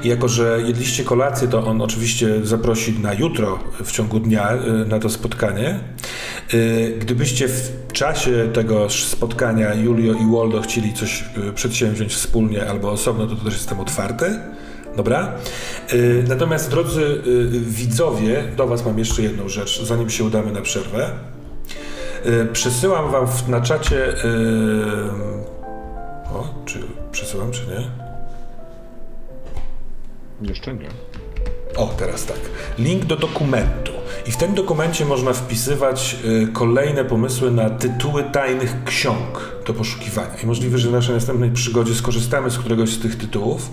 I jako, że jedliście kolację, to on oczywiście zaprosi na jutro w ciągu dnia e, na to spotkanie. E, Gdybyście w czasie tego spotkania Julio i Waldo chcieli coś e, przedsięwziąć wspólnie albo osobno, to też jestem otwarty. Dobra? Natomiast drodzy widzowie, do Was mam jeszcze jedną rzecz, zanim się udamy na przerwę. Przesyłam Wam na czacie. O, czy przesyłam, czy nie? Jeszcze nie. O, teraz tak. Link do dokumentu. I w tym dokumencie można wpisywać y, kolejne pomysły na tytuły tajnych ksiąg do poszukiwania. I możliwe, że w naszej następnej przygodzie skorzystamy z któregoś z tych tytułów.